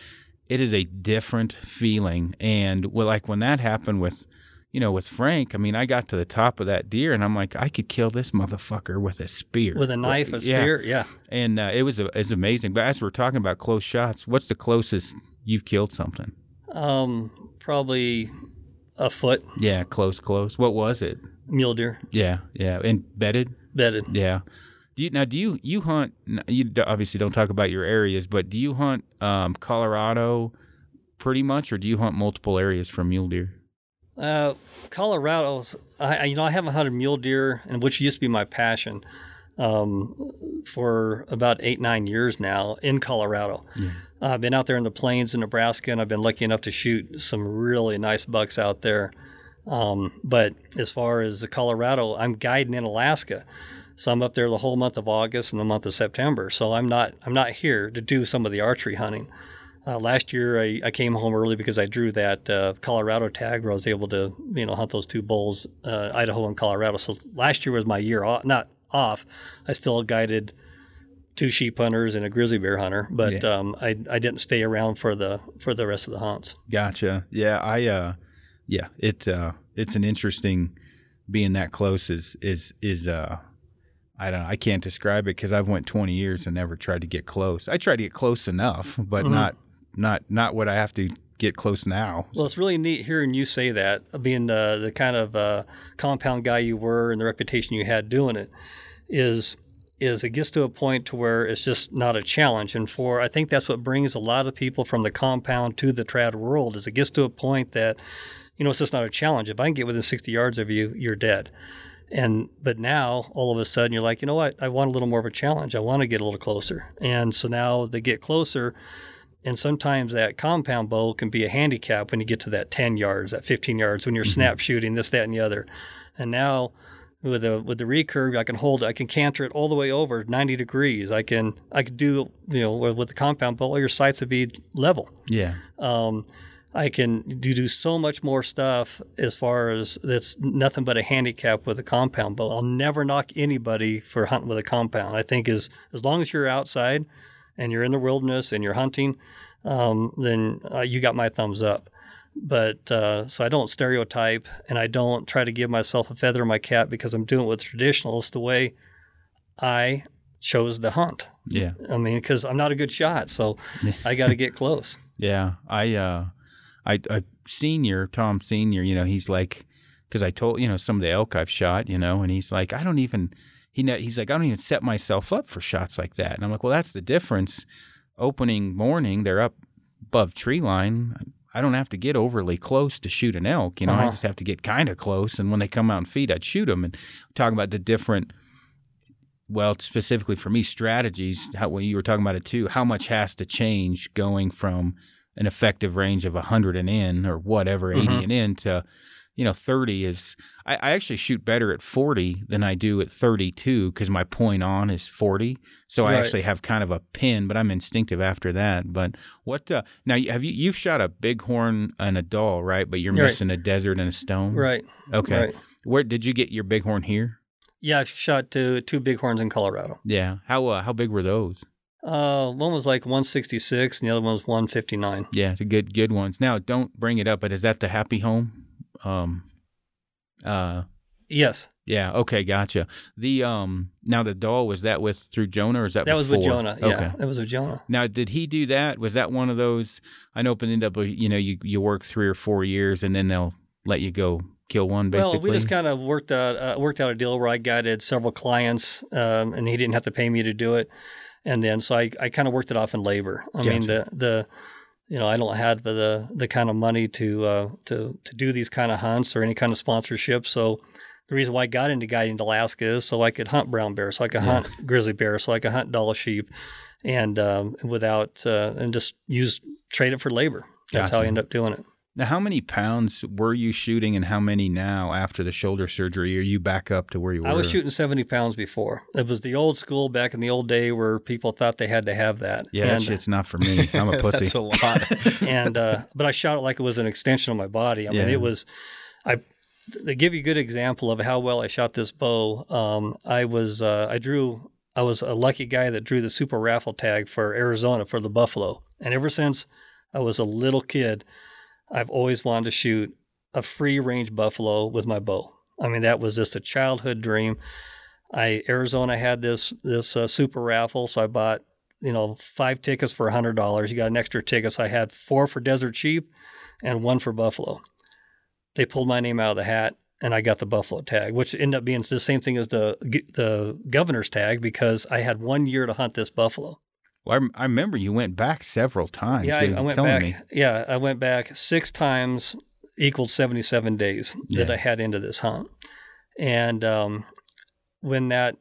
It is a different feeling, and well, like when that happened with, you know, with Frank. I mean, I got to the top of that deer, and I'm like, I could kill this motherfucker with a spear, with a knife, a spear, yeah. and uh, it was it's amazing. But as we're talking about close shots, what's the closest you've killed something? Um, probably a foot Yeah, close, close. What was it? mule deer Yeah, yeah, and bedded. bedded. Yeah. Do you now? Do you you hunt? You obviously don't talk about your areas, but do you hunt um, Colorado pretty much, or do you hunt multiple areas for mule deer? Uh, Colorado's, I, you know, I haven't hunted mule deer, and which used to be my passion, um, for about eight, nine years now in Colorado. Uh, I've been out there in the plains in Nebraska, and I've been lucky enough to shoot some really nice bucks out there. Um, but as far as the Colorado, I'm guiding in Alaska. So I'm up there the whole month of August and the month of September. So I'm not I'm not here to do some of the archery hunting. Uh, last year I, I came home early because I drew that uh, Colorado tag where I was able to you know hunt those two bulls, uh, Idaho and Colorado. So last year was my year off, not off. I still guided two sheep hunters and a grizzly bear hunter, but um, I, I didn't stay around for the for the rest of the hunts. Gotcha. Yeah, I uh, yeah, it uh, it's an interesting being that close is is is uh. I don't. I can't describe it because I've went 20 years and never tried to get close. I tried to get close enough, but Mm-hmm. not not not what I have to get close now. Well, it's really neat hearing you say that, being the the kind of uh, compound guy you were and the reputation you had doing it, is is it gets to a point to where it's just not a challenge. And for I think that's what brings a lot of people from the compound to the trad world is it gets to a point that, you know, it's just not a challenge. If I can get within 60 yards of you, you're dead. And but now all of a sudden you're like, you know what? I want a little more of a challenge. I want to get a little closer. And so now they get closer and sometimes that compound bow can be a handicap when you get to that 10 yards, that 15 yards, when you're snap shooting this, that, and the other. And now with the with the recurve, I can hold, I can canter it all the way over 90 degrees. I can I could do you know with with the compound bow, all your sights would be level. Yeah. Um, I can do, do so much more stuff as far as that's nothing but a handicap with a compound But I'll never knock anybody for hunting with a compound. I think as as long as you're outside and you're in the wilderness and you're hunting, um, then uh, you got my thumbs up. But uh, so I don't stereotype and I don't try to give myself a feather in my cap because I'm doing it with traditional. The way I chose to hunt. Yeah. I mean, because I'm not a good shot, so I got to <laughs> get close. Yeah, I, uh, I, I senior Tom Senior. You know, he's like, because I told you know some of the elk I've shot. You know, and he's like, I don't even. He know, he's like, I don't even set myself up for shots like that. And I'm like, well, that's the difference. Opening morning, they're up above tree line. I don't have to get overly close to shoot an elk. You know, I Uh-huh. just have to get kind of close. And when they come out and feed, I'd shoot them. And talking about the different well, specifically for me, strategies. How well, you were talking about it too. How much has to change going from an effective range of 100 and in, or whatever, 80 Mhm. and in, to you know 30 is. I, I actually shoot better at 40 than I do at 32 because my point on is 40. So I actually have kind of a pin, but I'm instinctive after that. But what uh, now? Have you you've shot a bighorn and a Dall, right? But you're Right. missing a desert and a stone, Right. Okay. Right. Where did you get your bighorn here? Yeah, I've shot two two bighorns in Colorado. Yeah. How uh, how big were those? Uh, one was like 166, and the other one was 159. Yeah, the good good ones. Now, don't bring it up, but is that the happy home? Um, uh, Yes, Yeah. Okay. Gotcha. The um now the Dall was that with through Jonah or is that that was with before? Jonah. Okay. Yeah, that was with Jonah. Now, did he do that? Was that one of those? I know up in NW, you know, you you work three or four years and then they'll let you go kill one. Basically, Well, we just kind of worked out uh, worked out a deal where I guided several clients, um, and he didn't have to pay me to do it. And then so I, I kind of worked it off in labor. I mean the the you know I don't have the the kind of money to uh, to to do these kind of hunts or any kind of sponsorship. So the reason why I got into guiding to Alaska is so I could hunt brown bear, so I could hunt grizzly bear, so I could hunt Dall sheep, and um, without uh, and just use trade it for labor. That's how I Gotcha. end up doing it. Now, how many pounds were you shooting, and how many now after the shoulder surgery? Are you back up to where you were? I was shooting 70 pounds before. It was the old school back in the old day where people thought they had to have that. Yeah, that shit's not for me. I'm a <laughs> pussy. That's a lot. and uh, <laughs> but I shot it like it was an extension of my body. I mean, it was. I to give you a good example of how well I shot this bow. Um, I was uh, I drew. I was a lucky guy that drew the super raffle tag for Arizona for the buffalo, and ever since I was a little kid, I've always wanted to shoot a free range buffalo with my bow. I mean, that was just a childhood dream. I Arizona had this this uh, super raffle, so I bought you know five tickets for hundred dollars. You got an extra ticket, so I had four for desert sheep and one for buffalo. They pulled my name out of the hat, and I got the buffalo tag, which ended up being the same thing as the the governor's tag because I had one year to hunt this buffalo. Well, I, I remember you went back several times. Yeah, I, I went back. Me. Yeah, I went back six times, equaled seventy-seven days that Yeah. I had into this hunt, and um, when that,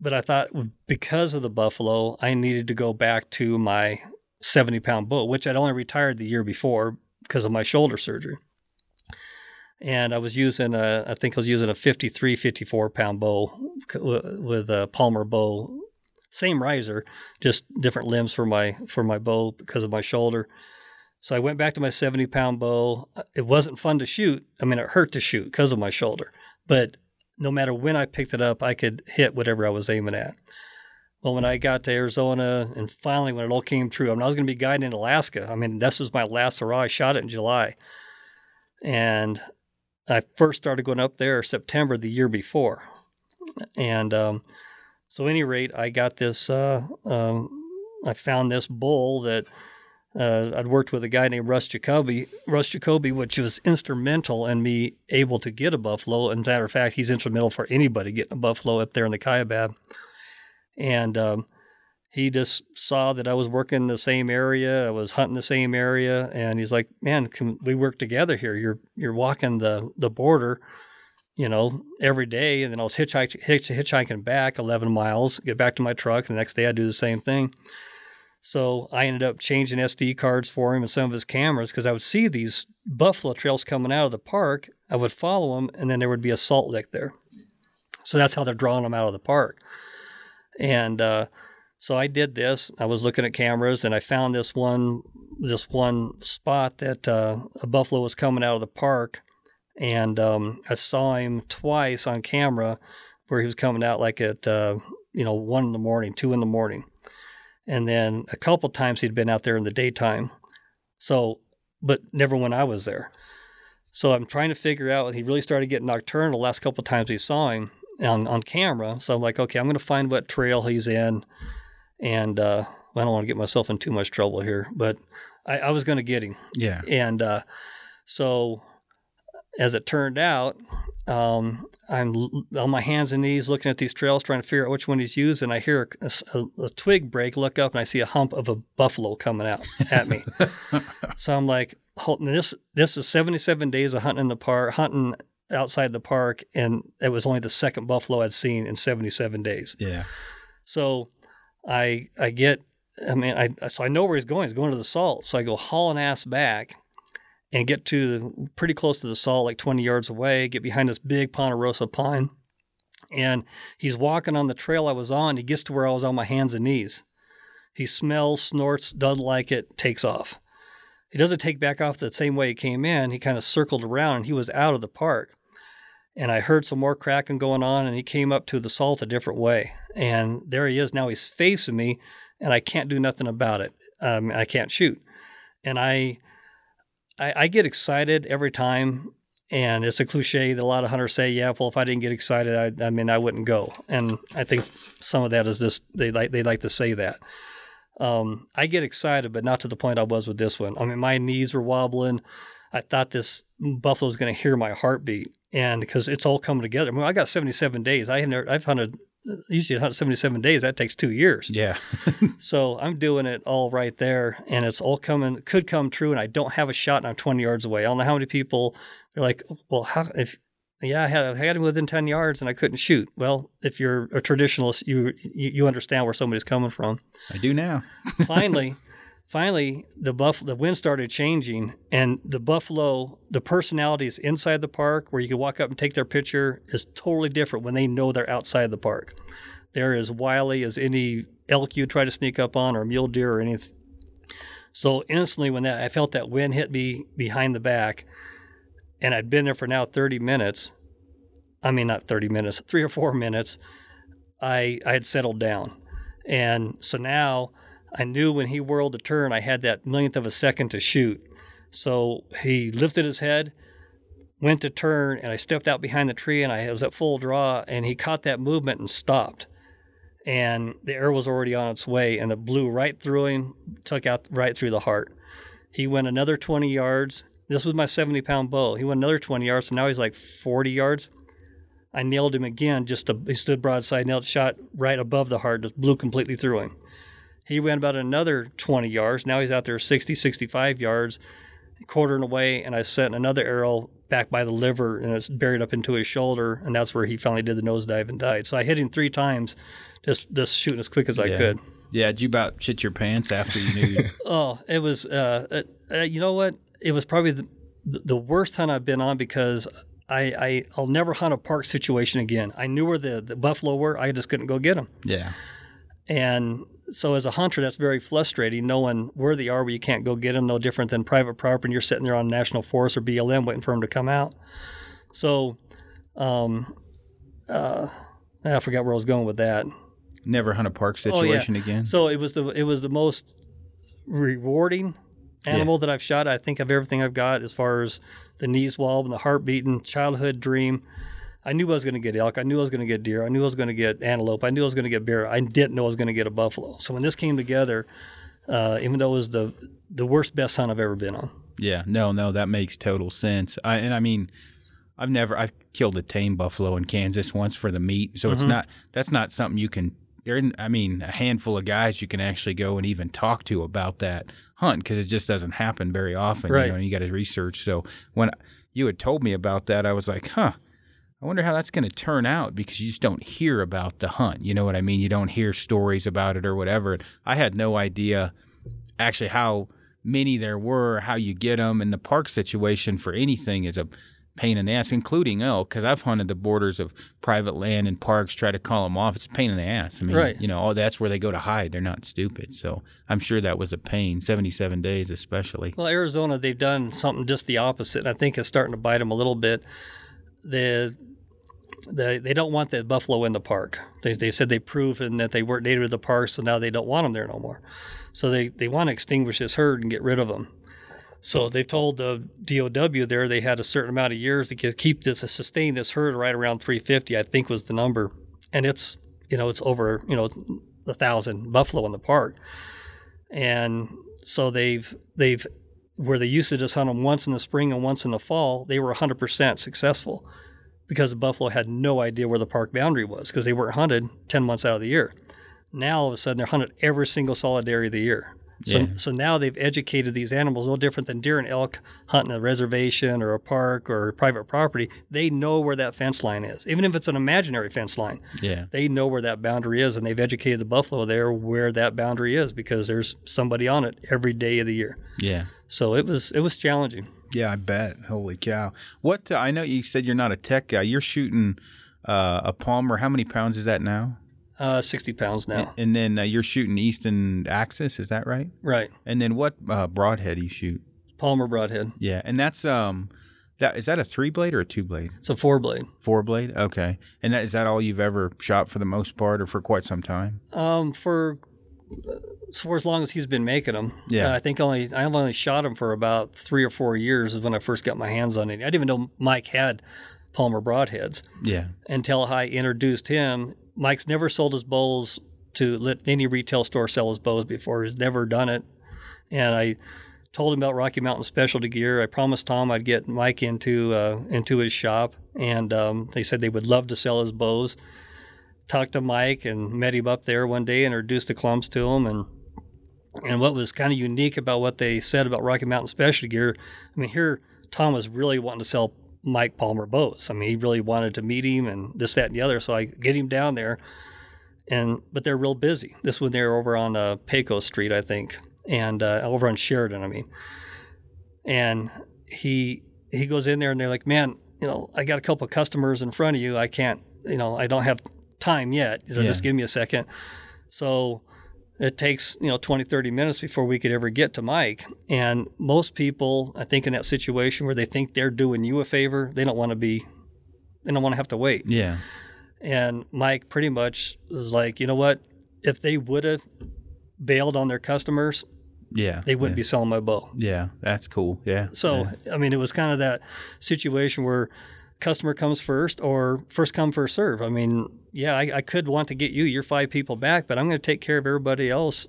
but I thought because of the buffalo, I needed to go back to my seventy-pound bow, which I'd only retired the year before because of my shoulder surgery. And I was using a, I think I was using a 53, 54 pound bow with a Palmer bow, same riser, just different limbs for my for my bow because of my shoulder. So I went back to my 70 pound bow. It wasn't fun to shoot. I mean, it hurt to shoot because of my shoulder, but no matter when I picked it up, I could hit whatever I was aiming at. Well, when I got to Arizona and finally when it all came true, I mean, I was going to be guiding in Alaska. I mean, this was my last hurrah. I shot it in July. And I first started going up there September the year before. And um, so, any rate, I got this, uh, um, I found this bull that uh, I'd worked with a guy named Russ Jacoby, Russ Jacoby, which was instrumental in me able to get a buffalo. And matter of fact, he's instrumental for anybody getting a buffalo up there in the Kaibab. And um, he just saw that I was working in the same area, I was hunting the same area, and he's like, "Man, can we work together here? You're you're walking the the border." You know, every day, and then I was hitchhik- hitch, hitchhiking back 11 miles, get back to my truck. And the next day, I'd do the same thing. So I ended up changing SD cards for him and some of his cameras because I would see these buffalo trails coming out of the park. I would follow them, and then there would be a salt lick there. So that's how they're drawing them out of the park. And uh, so I did this. I was looking at cameras, and I found this one this one spot that uh, a buffalo was coming out of the park, and um, I saw him twice on camera where he was coming out like at uh, you know one in the morning, two in the morning, and then a couple times he'd been out there in the daytime. So, but never when I was there. So I'm trying to figure out. He really started getting nocturnal the last couple of times we saw him on on camera. So I'm like, okay, I'm going to find what trail he's in, and uh, I don't want to get myself in too much trouble here, but I, I was going to get him. Yeah. And uh, so, as it turned out, um, I'm on my hands and knees looking at these trails, trying to figure out which one he's using. I hear a, a- a twig break, look up, and I see a hump of a buffalo coming out at me. <laughs> so I'm like, this this is 77 days of hunting in the park, hunting outside the park, and it was only the second buffalo I'd seen in 77 days. Yeah. So I I get I mean I so I know where he's going. He's going to the salt. So I go hauling ass back and get to pretty close to the salt, like 20 yards away, get behind this big ponderosa pine. And he's walking on the trail I was on. He gets to where I was on my hands and knees. He smells, snorts, doesn't like it, takes off. He doesn't take back off the same way he came in. He kind of circled around and he was out of the park. And I heard some more cracking going on and he came up to the salt a different way. And there he is. Now he's facing me and I can't do nothing about it. Um, I can't shoot. And I, I, I get excited every time And it's a cliche that a lot of hunters say, yeah, well, if I didn't get excited, I, I mean, I wouldn't go. And I think some of that is this, they like, they like to say that. Um, I get excited, but not to the point I was with this one. I mean, my knees were wobbling. I thought this buffalo was going to hear my heartbeat, and because it's all coming together. I mean, I got 77 days. I have never, I've hunted usually 177 days. That takes two years. Yeah. <laughs> so I'm doing it all right there, and it's all coming could come true. And I don't have a shot, and I'm 20 yards away. I don't know how many people they're like, well, how if yeah, I had I had him within 10 yards and I couldn't shoot. Well, if you're a traditionalist, you you, you understand where somebody's coming from. I do now. finally, finally, the buff the wind started changing, and the buffalo, the personalities inside the park, where you can walk up and take their picture, is totally different when they know they're outside the park. They're as wily as any elk you try to sneak up on, or mule deer, or anything. So instantly, when that I felt that wind hit me behind the back, and I'd been there for now 30 minutes. I mean, not 30 minutes, three or four minutes. I I had settled down, and so now I knew when he whirled the turn, I had that millionth of a second to shoot. So he lifted his head, went to turn, and I stepped out behind the tree and I was at full draw, and he caught that movement and stopped. And the arrow was already on its way, and it blew right through him, took out right through the heart. He went another 20 yards. This was my 70 pound bow. He went another 20 yards, so now he's like 40 yards. I nailed him again, just a, he stood broadside, nailed shot right above the heart, just blew completely through him. He went about another 20 yards. Now he's out there 60, 65 yards, quartering away, and I sent another arrow back by the liver and it's buried up into his shoulder, and that's where he finally did the nosedive and died. So I hit him three times, just just shooting as quick as I could. Yeah, did you about shit your pants after you knew? <laughs> Oh, it was. Uh, uh, uh, you know what? It was probably the, the worst hunt I've been on because I, I I'll never hunt a park situation again. I knew where the, the buffalo were. I just couldn't go get them. yeah. And so as a hunter, that's very frustrating, knowing where they are, where you can't go get them. No different than private property, and you're sitting there on national forest or BLM waiting for them to come out. So, um, uh, I forgot where I was going with that. Never hunt a park Oh, yeah. situation again. So it was the it was the most rewarding animal that I've shot. I think of everything I've got as far as the knees wobble and the heart beating, childhood dream. I knew I was going to get elk. I knew I was going to get deer. I knew I was going to get antelope. I knew I was going to get bear. I didn't know I was going to get a buffalo. So when this came together, uh, even though it was the the worst best hunt I've ever been on. Yeah, no, no, that makes total sense. I, and I mean, I've never I've killed a tame buffalo in Kansas once for the meat, so it's not that's not something you can. There, I mean, a handful of guys you can actually go and even talk to about that hunt because it just doesn't happen very often. Right. You know, and you got to research. So when you had told me about that, I was like, huh. I wonder how that's going to turn out because you just don't hear about the hunt. You know what I mean? You don't hear stories about it or whatever. I had no idea actually how many there were, how you get them, and the park situation for anything is a pain in the ass, including elk. Because I've hunted the borders of private land and parks, try to call them off. It's a pain in the ass. I mean, Right. you know, oh, that's where they go to hide. They're not stupid. So I'm sure that was a pain. 77 days, especially. Well, Arizona, they've done something just the opposite. And I think it's starting to bite them a little bit. The they, they don't want the buffalo in the park. They, they said they proven that they weren't native to the park, so now they don't want them there no more. So they, they want to extinguish this herd and get rid of them. So they've told the DOW there they had a certain amount of years to keep this, sustain this herd right around 350, I think was the number. And it's, you know, it's over, you know, a thousand buffalo in the park. And so they've, they've, where they used to just hunt them once in the spring and once in the fall, they were 100% successful because the buffalo had no idea where the park boundary was because they weren't hunted 10 months out of the year. Now all of a sudden they're hunted every single solid area of the year. So, Yeah. so now they've educated these animals, no different than deer and elk hunting a reservation or a park or private property. They know where that fence line is, even if it's an imaginary fence line. Yeah. They know where that boundary is, and they've educated the buffalo there where that boundary is because there's somebody on it every day of the year. Yeah. So it was it was challenging. Yeah, I bet. Holy cow! What uh, I know, you said you're not a tech guy. You're shooting uh, a Palmer. How many pounds is that now? Uh, 60 pounds now. And then uh, you're shooting Easton Axis. Is that right? Right. And then what uh, broadhead do you shoot? Palmer broadhead. Yeah, and that's um, that is that a three blade or a two blade? It's a four blade. Four blade. Okay. And that is that all you've ever shot for the most part, or for quite some time? Um, for for as long as he's been making them. Yeah. Uh, I think only I only shot him for about three or four years is when I first got my hands on it. I didn't even know Mike had Palmer broadheads Yeah. until I introduced him. Mike's never sold his bows to let any retail store sell his bows before. He's never done it. And I told him about Rocky Mountain Specialty Gear. I promised Tom I'd get Mike into uh, into his shop, and um, they said they would love to sell his bows. Talked to Mike and met him up there one day, introduced the clumps to him, and and what was kind of unique about what they said about Rocky Mountain Specialty Gear, I mean, here Tom was really wanting to sell Mike Palmer bows. I mean, he really wanted to meet him and this, that, and the other. So I get him down there, and but they're real busy. This one they're over on uh, Pecos Street, I think, and uh, over on Sheridan, I mean. And he he goes in there, and they're like, "Man, you know, I got a couple of customers in front of you. I can't, you know, I don't have time yet. You know, Yeah. Just give me a second. So it takes you know 20 30 minutes before we could ever get to mike and most people i think in that situation where they think they're doing you a favor they don't want to be they don't want to have to wait Yeah. and mike pretty much was like you know what if they would have bailed on their customers Yeah. they wouldn't yeah. be selling my bow Yeah. That's cool. Yeah. so i mean it was kind of that situation where customer comes first or first come first serve. I mean yeah I, I could want to get you your five people back but i'm going to take care of everybody else.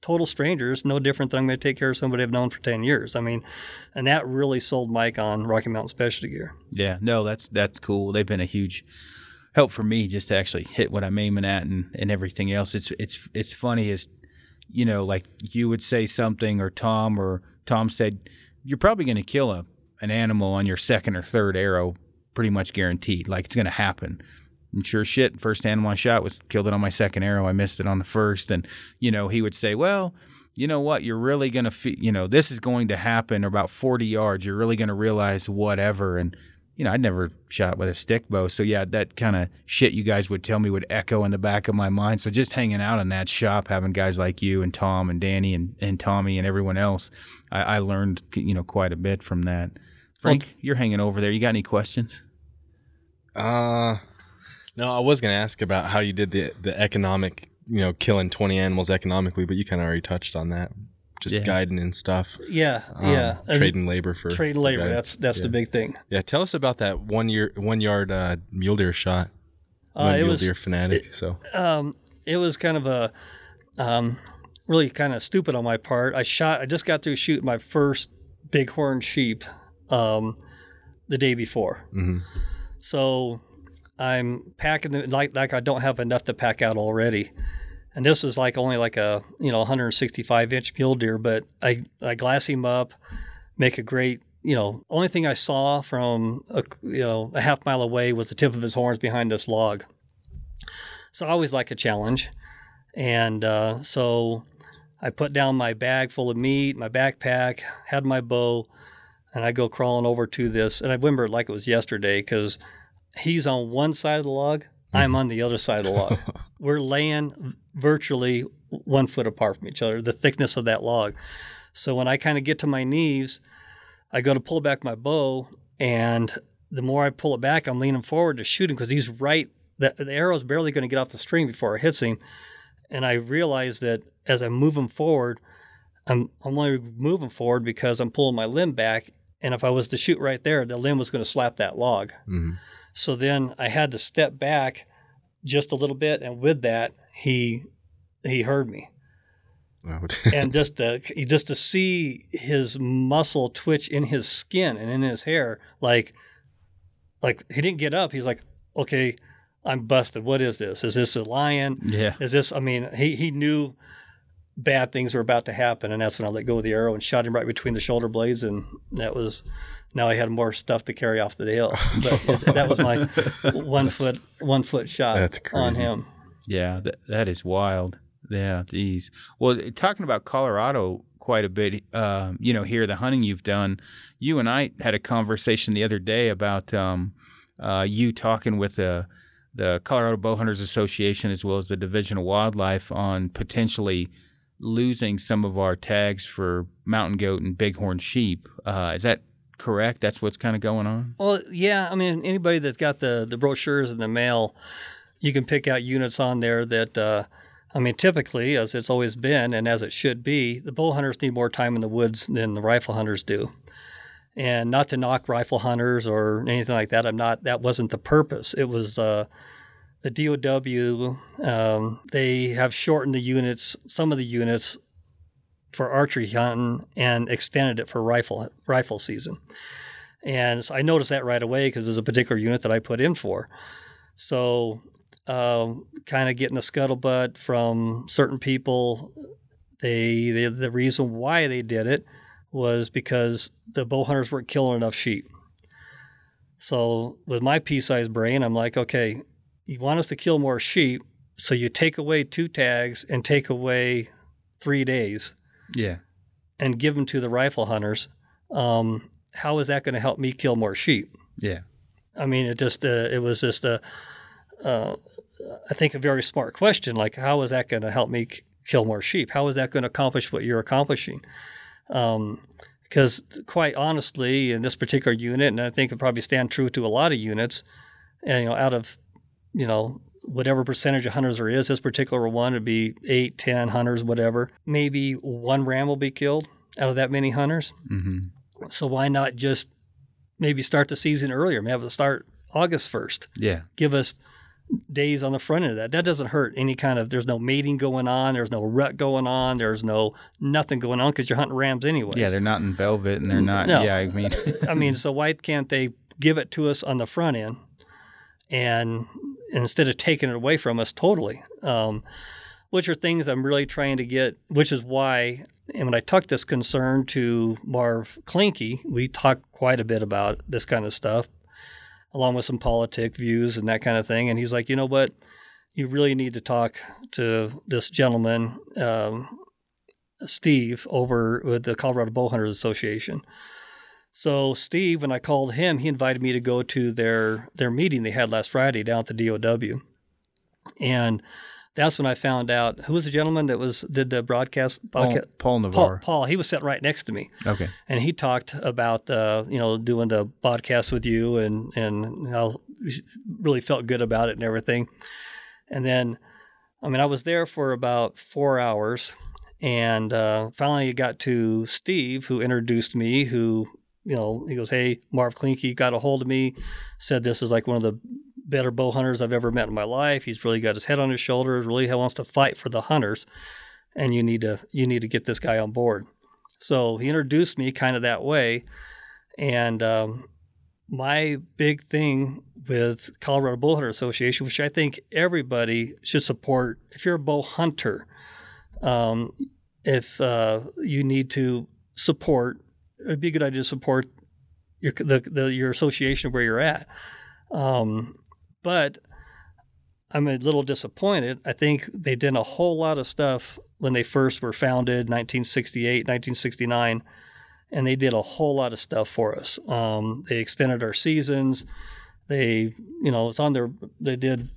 Total strangers no different than i'm going to take care of somebody i've known for 10 years. I mean and that really sold mike on rocky mountain specialty gear. Yeah, no, that's that's cool. They've been a huge help for me just to actually hit what I'm aiming at and, and everything else. It's it's it's funny is you know, like you would say something or Tom or Tom said, You're probably gonna kill a an animal on your second or third arrow, pretty much guaranteed. Like it's gonna happen. And sure shit, first animal I shot was killed it on my second arrow. I missed it on the first. And, you know, he would say, Well, you know what? You're really going to, fe- you know, this is going to happen about 40 yards. You're really going to realize whatever. And, you know, I'd never shot with a stick bow. So, yeah, that kind of shit you guys would tell me would echo in the back of my mind. So, just hanging out in that shop, having guys like you and Tom and Danny and, and Tommy and everyone else, I, I learned, you know, quite a bit from that. Frank, you're hanging over there. You got any questions? Uh, no, I was gonna ask about how you did the the economic, you know, killing twenty animals economically, but you kind of already touched on that, just Yeah. guiding and stuff. yeah Um, yeah And trading labor for trade labor guide- that's that's the big thing Yeah, tell us about that one year one yard uh, mule deer shot. I'm Uh, it mule was- deer fanatic, so um, it was kind of a um, really kind of stupid on my part. I shot. I just got through shooting my first bighorn sheep um, the day before, mhm. so I'm packing it like like I don't have enough to pack out already. And this was like only like a you know 165 inch mule deer, but I I glass him up, make a great you know only thing I saw from a, you know a half mile away was the tip of his horns behind this log. So I always like a challenge, and uh, so I put down my bag full of meat, my backpack, had my bow, and I go crawling over to this, and I remember it like it was yesterday because he's on one side of the log, I'm mm-hmm. on the other side of the log. <laughs> We're laying virtually one foot apart from each other, the thickness of that log. So when I kind of get to my knees, I go to pull back my bow, and the more I pull it back, I'm leaning forward to shoot him because he's right. The, the arrow's barely going to get off the string before it hits him, and I realize that as I'm moving forward, I'm I'm only moving forward because I'm pulling my limb back, and if I was to shoot right there, the limb was going to slap that log. Mhm. So then I had to step back just a little bit, and with that, he he heard me, would- <laughs> and just to just to see his muscle twitch in his skin and in his hair, like like he didn't get up. He's like, okay, I'm busted. What is this? Is this a lion? Yeah. Is this? I mean, he he knew bad things were about to happen, and that's when I let go of the arrow and shot him right between the shoulder blades, and that was. Now I had more stuff to carry off the hill, <laughs> but that was my <laughs> one foot one foot shot on him. Yeah, that, that is wild. Yeah, geez. Well, talking about Colorado quite a bit, uh, you know, here, the hunting you've done, you and I had a conversation the other day about um, uh, you talking with the, the Colorado Bowhunters Association as well as the Division of Wildlife on potentially losing some of our tags for mountain goat and bighorn sheep. Uh, is that correct? That's what's kind of going on? Well, yeah. I mean, anybody that's got the the brochures in the mail, you can pick out units on there that uh, I mean, typically, as it's always been and as it should be, the bow hunters need more time in the woods than the rifle hunters do. And not to knock rifle hunters or anything like that. I'm not. That wasn't the purpose. It was uh, the DOW. Um, they have shortened the units, some of the units, for archery hunting and extended it for rifle rifle season. And so I noticed that right away because it was a particular unit that I put in for. So, um, kind of getting the scuttlebutt from certain people. They, they the reason why they did it was because the bow hunters weren't killing enough sheep. So with my pea-sized brain, I'm like, okay, you want us to kill more sheep, so you take away two tags and take away three days Yeah. and give them to the rifle hunters. Um, how is that going to help me kill more sheep? Yeah. I mean, it just uh, it was just a, uh, I think a very smart question. Like, how is that going to help me k- kill more sheep? How is that going to accomplish what you're accomplishing? Um, because quite honestly, in this particular unit, and I think it probably stand true to a lot of units, and you know, out of you know whatever percentage of hunters there is, this particular one would be eight, ten hunters, whatever. Maybe one ram will be killed out of that many hunters. Mm-hmm. So why not just maybe start the season earlier? Maybe have it start August first. Yeah. Give us days on the front end of that. That doesn't hurt any kind of. There's no mating going on. There's no rut going on. There's no nothing going on because you're hunting rams anyway. Yeah. They're not in velvet and they're not. No. Yeah. I mean, <laughs> I mean, <laughs> so why can't they give it to us on the front end, and instead of taking it away from us totally? Um, which are things I'm really trying to get. Which is why, and when I took this concern to Marv Klinke, we talked quite a bit about this kind of stuff, along with some politic views and that kind of thing. And he's like, you know what? You really need to talk to this gentleman, um, Steve, over with the Colorado Bowhunters Association. So Steve, when I called him, he invited me to go to their their meeting they had last Friday down at the DOW, and that's when I found out who was the gentleman that was did the broadcast. Paul, broadca- Paul Paul, Navarre. Paul, he was sitting right next to me, Okay. and he talked about uh, you know doing the podcast with you and and how really felt good about it and everything. And then, I mean, I was there for about four hours, and uh, finally got to Steve, who introduced me. Who you know, he goes, "Hey, Marv Klinke got a hold of me, said this is like one of the better bow hunters I've ever met in my life. He's really got his head on his shoulders. Really wants to fight for the hunters, and you need to you need to get this guy on board." So he introduced me kind of that way, and um, my big thing with Colorado Bowhunter Association, which I think everybody should support, if you're a bow hunter, um, if uh, you need to support, it'd be a good idea to support your the, the your association where you're at. Um, but I'm a little disappointed. I think they did a whole lot of stuff when they first were founded, 1968, 1969 and they did a whole lot of stuff for us. Um, they extended our seasons. They, you know, it's on their. They did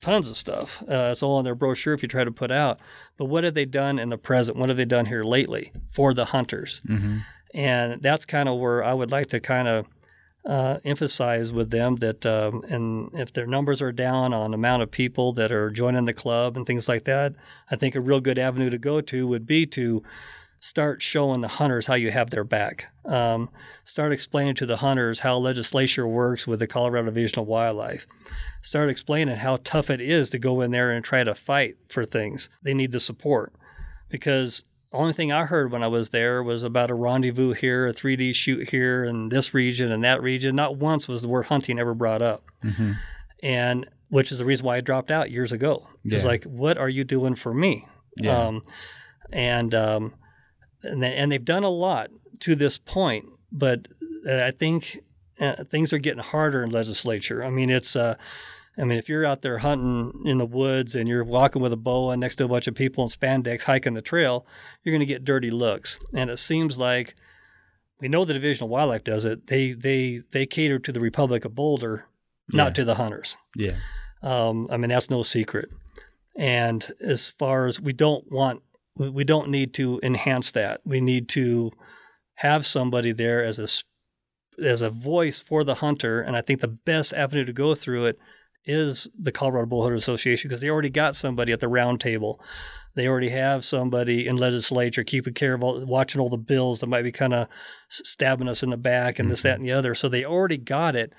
tons of stuff. Uh, it's all on their brochure if you try to put out. But what have they done in the present? What have they done here lately for the hunters? Mm-hmm. And that's kind of where I would like to kind of uh, emphasize with them that, um, and if their numbers are down on amount of people that are joining the club and things like that, I think a real good avenue to go to would be to start showing the hunters how you have their back. Um, start explaining to the hunters how legislature works with the Colorado Division of Wildlife. Start explaining how tough it is to go in there and try to fight for things. They need the support because the only thing I heard when I was there was about a rendezvous here, a 3D shoot here, and this region and that region. Not once was the word hunting ever brought up, Mm-hmm. and which is the reason why I dropped out years ago. It's like, what are you doing for me? Yeah. Um, and um, and, they, and they've done a lot to this point, but uh, I think uh, things are getting harder in legislature. I mean, it's. Uh, I mean, if you're out there hunting in the woods and you're walking with a bow and next to a bunch of people in spandex hiking the trail, you're going to get dirty looks. And it seems like we know the Division of Wildlife does it. They they they cater to the Republic of Boulder, not Yeah. to the hunters. Yeah. Um, I mean, that's no secret. And as far as we don't want, we don't need to enhance that. We need to have somebody there as a as a voice for the hunter. And I think the best avenue to go through it is the Colorado Bowhunter Association because they already got somebody at the round table. They already have somebody in legislature keeping care of all, watching all the bills that might be kind of stabbing us in the back and mm-hmm. this, that, and the other. So they already got it.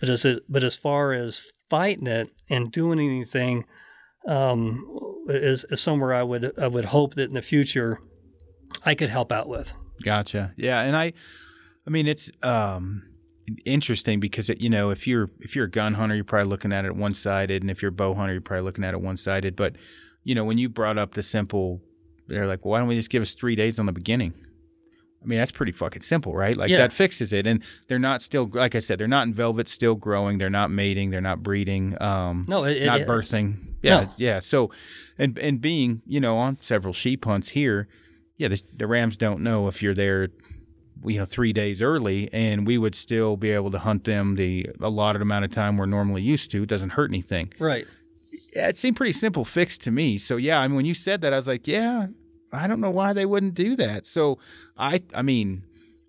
But as it, but as far as fighting it and doing anything, um, is, is somewhere I would I would hope that in the future I could help out with. Gotcha. Yeah, and I, I mean, it's um, interesting because it, you know if you're if you're a gun hunter, you're probably looking at it one sided, and if you're a bow hunter, you're probably looking at it one sided. But you know, when you brought up the simple, they're like, well, why don't we just give us three days on the beginning? I mean, that's pretty fucking simple, right? Like yeah. that fixes it. And they're not still, like I said, they're not in velvet, still growing. They're not mating. They're not breeding. Um, no, it, not it, birthing. Yeah, no. yeah. So, and and being, you know, on several sheep hunts here, yeah, the, the Rams don't know if you're there, you know, three days early, and we would still be able to hunt them the allotted amount of time we're normally used to. It doesn't hurt anything. Right. Yeah, it seemed pretty simple fix to me. So yeah, I mean, when you said that, I was like, yeah, I don't know why they wouldn't do that. So I, I mean,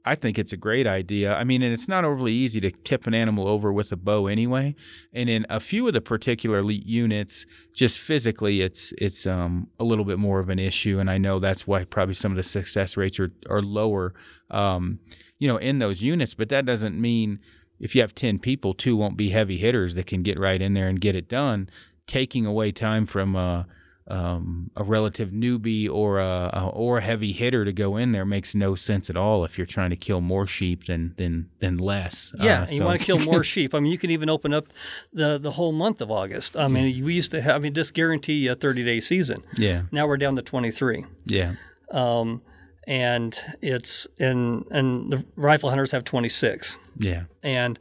I think it's a great idea. I mean, and it's not overly easy to tip an animal over with a bow anyway. And in a few of the particular elite units, just physically, it's it's um, a little bit more of an issue. And I know that's why probably some of the success rates are are lower, um, you know, in those units. But that doesn't mean if you have ten people, two won't be heavy hitters that can get right in there and get it done. Taking away time from uh, um, a relative newbie or a, a, or a heavy hitter to go in there makes no sense at all if you're trying to kill more sheep than than than less. Yeah, uh, so. you want to kill more <laughs> sheep. I mean, you can even open up the the whole month of August. I mean, we used to have. I mean, just guarantee a 30 day season. Yeah. Now we're down to 23. Yeah. Um, and it's and and the rifle hunters have 26. Yeah. And.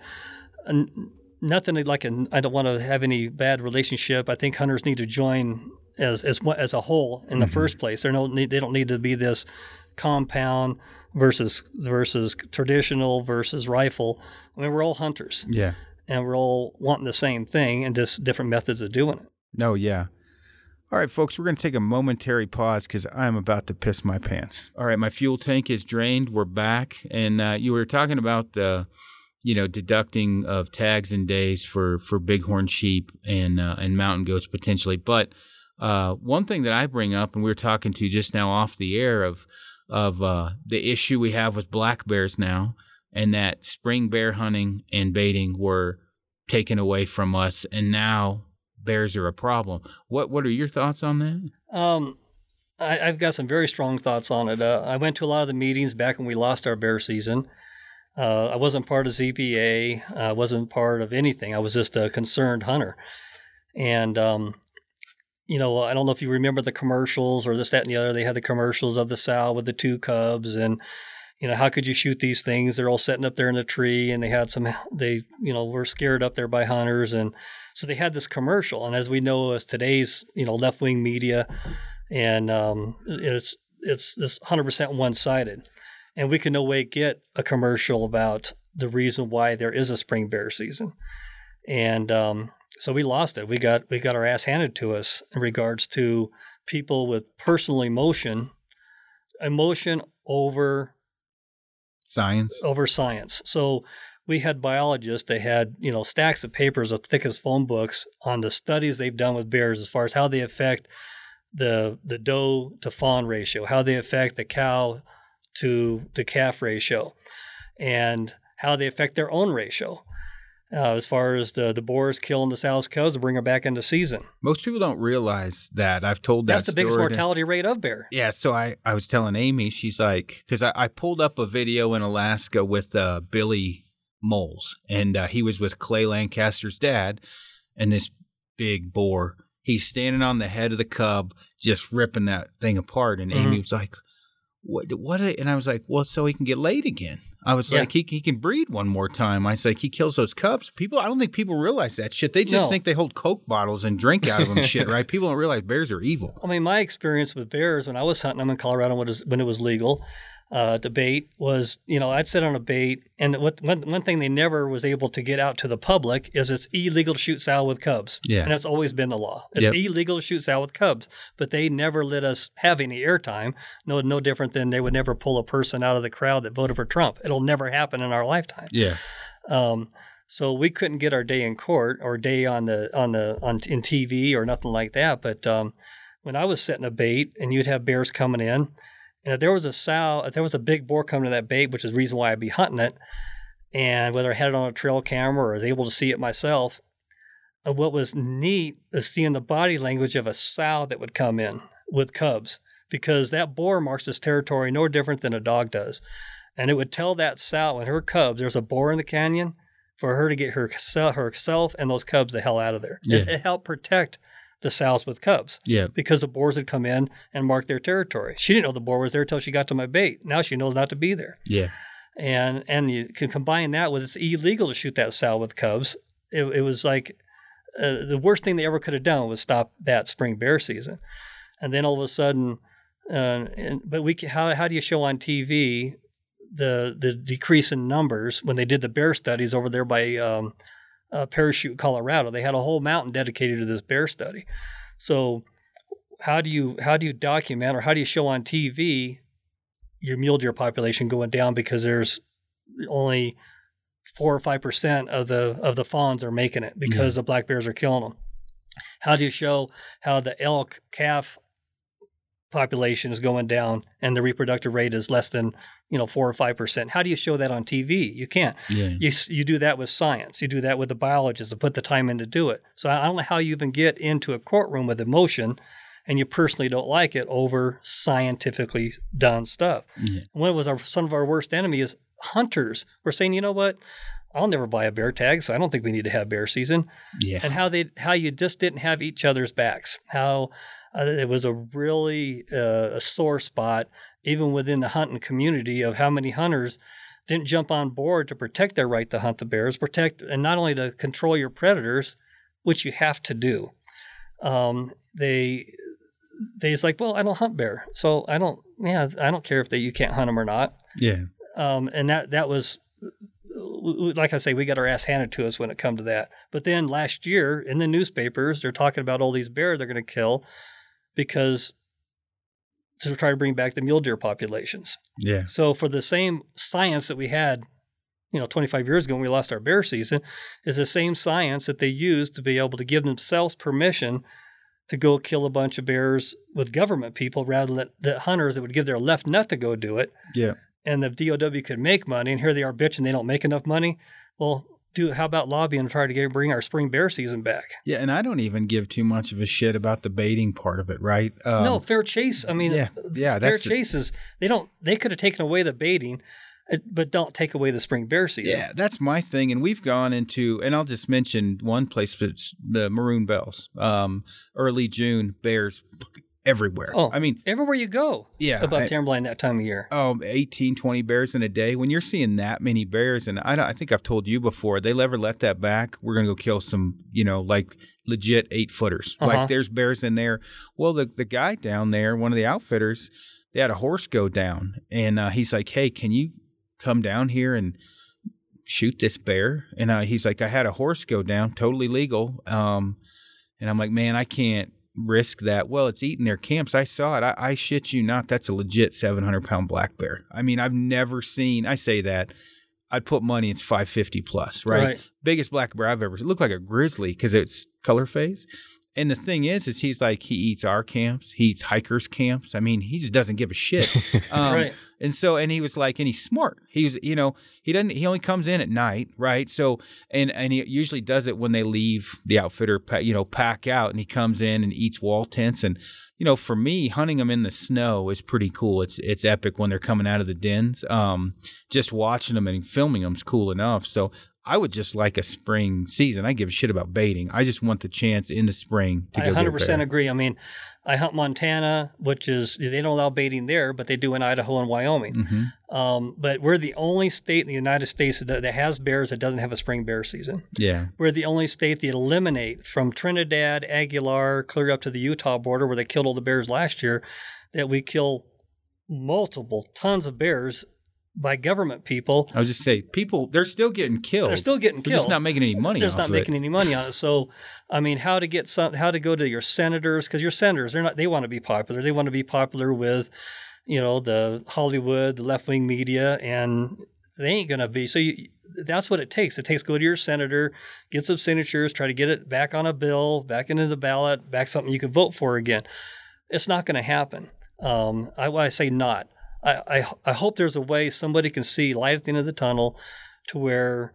and nothing like i don't want to have any bad relationship. I think hunters need to join as as as a whole in the mm-hmm. first place. They don't need they don't need to be this compound versus versus traditional versus rifle. I mean, we're all hunters. Yeah. And we're all wanting the same thing and just different methods of doing it. No, yeah. All right, folks, we're going to take a momentary pause because I'm about to piss my pants. All right, my fuel tank is drained. We're back. And uh, you were talking about the, you know, deducting of tags and days for, for bighorn sheep and, uh, and mountain goats potentially. But uh, one thing that I bring up, and we were talking to just now off the air of of uh, the issue we have with black bears now, and that spring bear hunting and baiting were taken away from us, and now bears are a problem. What what are your thoughts on that? Um, I, have got some very strong thoughts on it. Uh, I went to a lot of the meetings back when we lost our bear season. Uh, I wasn't part of CBA. I wasn't part of anything. I was just a concerned hunter, and um, you know, I don't know if you remember the commercials or this, that, and the other. They had the commercials of the sow with the two cubs, and you know, how could you shoot these things? They're all sitting up there in the tree, and they had some. <laughs> They, you know, were scared up there by hunters, and so they had this commercial. And as we know, as today's, you know, left wing media, and um, it's it's this hundred percent one sided, and we can no way get a commercial about the reason why there is a spring bear season, and um, so we lost it. We got we got our ass handed to us in regards to people with personal emotion, emotion over science over science. So we had biologists. They had you know stacks of papers as thick as phone books on the studies they've done with bears as far as how they affect the the doe to fawn ratio, how they affect the cow to the calf ratio, and how they affect their own ratio uh, as far as the the boars killing the sow's cubs to bring her back into season. Most people don't realize that. I've told that. That's the biggest mortality rate of bear. Yeah. So I I was telling Amy, she's like, because I, I pulled up a video in Alaska with uh, Billy Molls, and uh, he was with Clay Lancaster's dad, and this big boar. He's standing on the head of the cub, just ripping that thing apart. And mm-hmm. Amy was like, "What? What?" And I was like, "Well, so he can get laid again." I was yeah. like, he, he can breed one more time. I was like, he kills those cubs. People, I don't think people realize that shit. They just no. think they hold Coke bottles and drink out of them shit, <laughs> right? People don't realize bears are evil. I mean, my experience with bears when I was hunting them in Colorado when it was, when it was legal, uh, debate was, you know, I'd sit on a bait, and what one, one thing they never was able to get out to the public is it's illegal to shoot sow with cubs. Yeah. And that's always been the law. It's yep. illegal to shoot sow with cubs, but they never let us have any airtime. No, no different than they would never pull a person out of the crowd that voted for Trump. It'll never happen in our lifetime. Yeah. Um, So we couldn't get our day in court or day on the on the on in TV or nothing like that. But um, when I was setting a bait and you'd have bears coming in, and if there was a sow, if there was a big boar coming to that bait, which is the reason why I'd be hunting it, and whether I had it on a trail camera or was able to see it myself, uh, what was neat is seeing the body language of a sow that would come in with cubs because that boar marks its territory no different than a dog does. And it would tell that sow and her cubs there's a boar in the canyon for her to get her, herself and those cubs the hell out of there. Yeah. It, it helped protect the sows with cubs Yeah. because the boars had come in and marked their territory. She didn't know the boar was there till she got to my bait. Now she knows not to be there. Yeah. And and you can combine that with it's illegal to shoot that sow with cubs. It, it was like uh, the worst thing they ever could have done was stop that spring bear season. And then all of a sudden, uh, and, but we how how do you show on TV the the decrease in numbers when they did the bear studies over there by um, uh, Parachute, Colorado? They had a whole mountain dedicated to this bear study. So how do you how do you document or how do you show on TV your mule deer population going down because there's only four or five percent of the of the fawns are making it because the black bears are killing them. How do you show how the elk calf population is going down and the reproductive rate is less than you know four or five percent? How do you show that on TV? You can't. Yeah. You you do that with science. You do that with the biologists and put the time in to do it. So I I don't know how you even get into a courtroom with emotion, and you personally don't like it over scientifically done stuff. Yeah. One was our some of our worst enemy is hunters. We're saying, you know what? I'll never buy a bear tag, so I don't think we need to have bear season. Yeah. And how they how you just didn't have each other's backs. How uh, it was a really uh, a sore spot even within the hunting community of how many hunters didn't jump on board to protect their right to hunt the bears, protect and not only to control your predators, which you have to do. Um, they they it's like, well, I don't hunt bear, so I don't. Yeah, I don't care if they you can't hunt them or not Yeah. um, and that that was like I say, we got our ass handed to us when it come to that. But then last year in the newspapers, they're talking about all these bears they're going to kill because to try to bring back the mule deer populations. Yeah. So for the same science that we had, you know, 25 years ago when we lost our bear season, is the same science that they used to be able to give themselves permission to go kill a bunch of bears with government people rather than the hunters that would give their left nut to go do it Yeah. and the DOW could make money, and here they are bitching they don't make enough money. Well, do how about lobbying to try to get, bring our spring bear season back? Yeah. And I don't even give too much of a shit about the baiting part of it, right? Um, no, fair chase. I mean, yeah, yeah, fair chases. They don't. They could have taken away the baiting, uh, but don't take away the spring bear season. Yeah, that's my thing. And we've gone into, and I'll just mention one place, but it's the Maroon Bells. Um, early June, bears everywhere. Oh, I mean, everywhere you go, yeah. above I- timberline that time of year. oh, 18, 20 bears in a day. When you're seeing that many bears, and I, I think I've told you before, they never let that back. We're going to go kill some, you know, like legit eight footers. Uh-huh. Like there's bears in there. Well, the, the guy down there, one of the outfitters, they had a horse go down. And uh, he's like, hey, can you come down here and shoot this bear? And uh, he's like, I had a horse go down, totally legal. Um, and I'm like, man, I can't risk that. Well, it's eating their camps. I saw it. I, I shit you not. That's a legit 700 pound black bear. I mean, I've never seen, I say that. I'd put money it's 550 plus, right? Right. Biggest black bear I've ever seen. It looked like a grizzly because it's color phase. And the thing is, is he's like, he eats our camps. He eats hikers' camps. I mean, he just doesn't give a shit. <laughs> Um, right. And so, and he was like, and he's smart. He was, you know, he doesn't, he only comes in at night, right? So, and, and he usually does it when they leave the outfitter, you know, pack out and he comes in and eats wall tents. And, you know, for me, hunting them in the snow is pretty cool. It's, it's epic when they're coming out of the dens. Um, just watching them and filming them is cool enough. So I would just like a spring season. I give a shit about baiting. I just want the chance in the spring to I go 100% bear. agree. I mean, I hunt Montana, which is they don't allow baiting there, but they do in Idaho and Wyoming. Mhm. Um, but we're the only state in the United States that, that has bears that doesn't have a spring bear season. Yeah. We're the only state that eliminate from Trinidad, Aguilar, clear up to the Utah border where they killed all the bears last year, that we kill multiple tons of bears by government people. I was just say people they're still getting killed. They're still getting killed. They're killed. just not making any money. They're just not making it. any money on it. So, I mean, how to get some, how to go to your senators because your senators, they're not, they want to be popular. They want to be popular with, you know, the Hollywood, the left wing media, and they ain't gonna be. So, you, that's what it takes. It takes go to your senator, get some signatures, try to get it back on a bill, back into the ballot, back something you can vote for again. It's not going to happen. Um, I, I say not. I, I, I hope there's a way somebody can see light at the end of the tunnel to where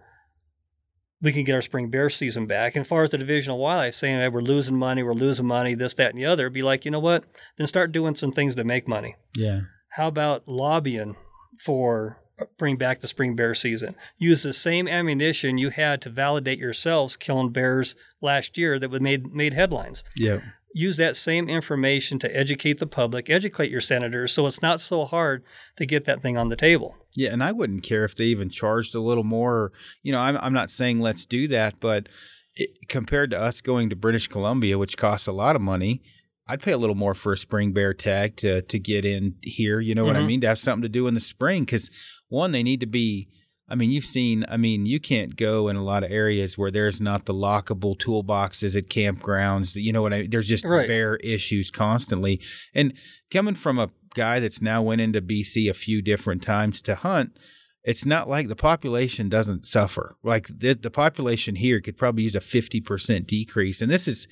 we can get our spring bear season back. And as far as the divisional wildlife saying hey, we're losing money, we're losing money, this, that, and the other, be like, you know what? Then start doing some things to make money. Yeah. How about lobbying for bring back the spring bear season? Use the same ammunition you had to validate yourselves killing bears last year that would made made headlines. Yeah. Use that same information to educate the public, educate your senators, so it's not so hard to get that thing on the table. Yeah, and I wouldn't care if they even charged a little more. You know, I'm I'm not saying let's do that, but it, compared to us going to British Columbia, which costs a lot of money, I'd pay a little more for a spring bear tag to to get in here. You know what I Mhm. mean? To have something to do in the spring, because one, they need to be. I mean, you've seen. I mean, you can't go in a lot of areas where there's not the lockable toolboxes at campgrounds. You know what I mean? There's just Right. bear issues constantly, and coming from a guy that's now went into BC a few different times to hunt, it's not like the population doesn't suffer. Like the the population here could probably use a 50% decrease and this is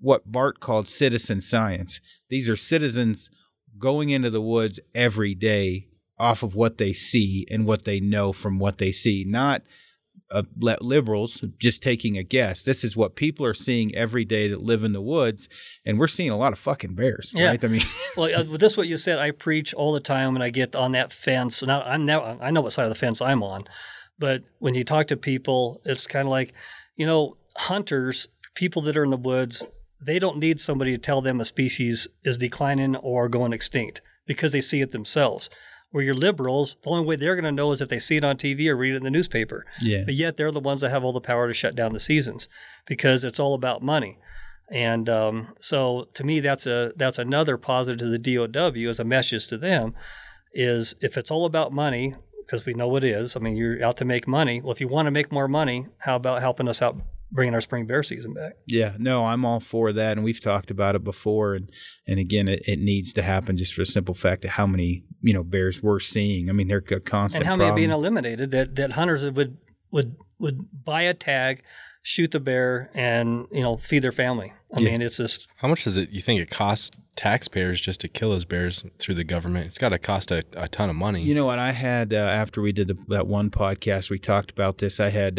what Bart called citizen science. These are citizens going into the woods every day off of what they see and what they know from what they see, not uh, liberals just taking a guess. This is what people are seeing every day that live in the woods, and we're seeing a lot of fucking bears. Yeah. Right? I mean, <laughs> well, uh, this what you said, I preach all the time when I get on that fence. Now I'm now I know what side of the fence I'm on, but when you talk to people, it's kind of like, you know, hunters, people that are in the woods, they don't need somebody to tell them a species is declining or going extinct because they see it themselves. Where your liberals, the only way they're going to know is if they see it on TV or read it in the newspaper. yeah. But yet they're the ones that have all the power to shut down the seasons because it's all about money. And um, so to me, that's a that's another positive to the DOW as a message to them is if it's all about money, because we know it is. I mean, you're out to make money. Well, if you want to make more money, how about helping us out bringing our spring bear season back? Yeah, no, I'm all for that, and we've talked about it before, and and again, it, it needs to happen just for the simple fact of how many you know bears we're seeing. I mean, they're a constant. and how many are being eliminated that that hunters would would would buy a tag, shoot the bear, and you know feed their family. I Yeah. mean, it's just How much does it you think it costs taxpayers just to kill those bears through the government? It's got to cost a, a ton of money. You know what? I had uh, after we did the, that one podcast, we talked about this. I had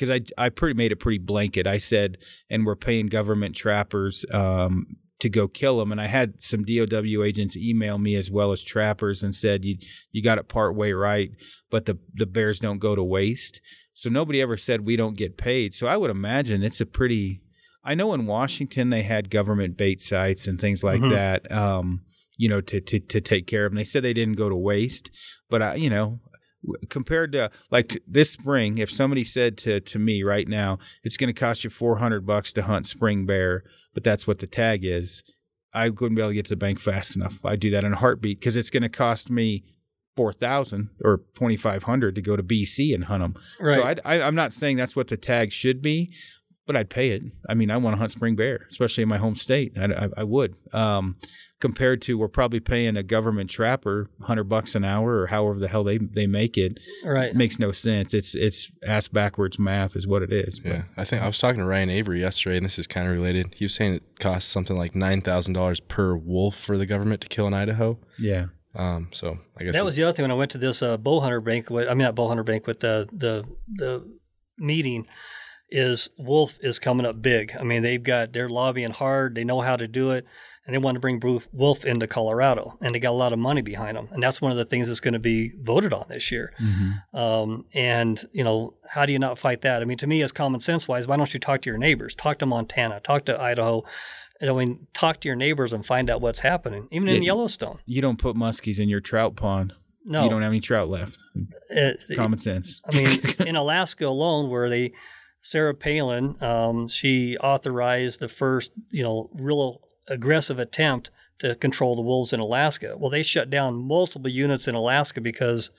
because I I pretty made it pretty blanket. I said, and we're paying government trappers um, to go kill them. And I had some DOW agents email me as well as trappers and said, you you got it part way right, but the the bears don't go to waste. So nobody ever said we don't get paid. So I would imagine it's a pretty. I know in Washington they had government bait sites and things like Mhm. that. Um, you know, to, to to take care of them. They said they didn't go to waste, but I, you know, compared to like t- this spring, if somebody said to to me right now, it's going to cost you four hundred bucks to hunt spring bear, but that's what the tag is. I wouldn't be able to get to the bank fast enough. I'd do that in a heartbeat because it's going to cost me four thousand or twenty five hundred to go to BC and hunt them. right. So I'd, I, I'm not saying that's what the tag should be, but I'd pay it. I mean, I want to hunt spring bear, especially in my home state. I, I, I would. Um, compared to we're probably paying a government trapper hundred bucks an hour or however the hell they they make it. right. It makes no sense. It's it's ass backwards math is what it is. But Yeah, I think I was talking to Ryan Avery yesterday, and this is kind of related. He was saying it costs something like nine thousand dollars per wolf for the government to kill in Idaho. yeah, Um, so I guess That was the other thing when I went to this uh, bow hunter banquet. I mean, not bow hunter banquet. The the the meeting is Wolf is coming up big. I mean, they've got they're lobbying hard. They know how to do it, and they want to bring Wolf- Wolf into Colorado, and they got a lot of money behind them. And that's one of the things that's going to be voted on this year. Um, and you know, how do you not fight that? I mean, to me, as common sense wise, why don't you talk to your neighbors? Talk to Montana. Talk to Idaho. I mean, talk to your neighbors and find out what's happening. Even in Yellowstone. you don't put muskies in your trout pond. No, You don't have any trout left. it- Common sense. I mean, <laughs> in Alaska alone, where they, Sarah Palin, um, she authorized the first, you know, real aggressive attempt to control the wolves in Alaska. Well, they shut down multiple units in Alaska because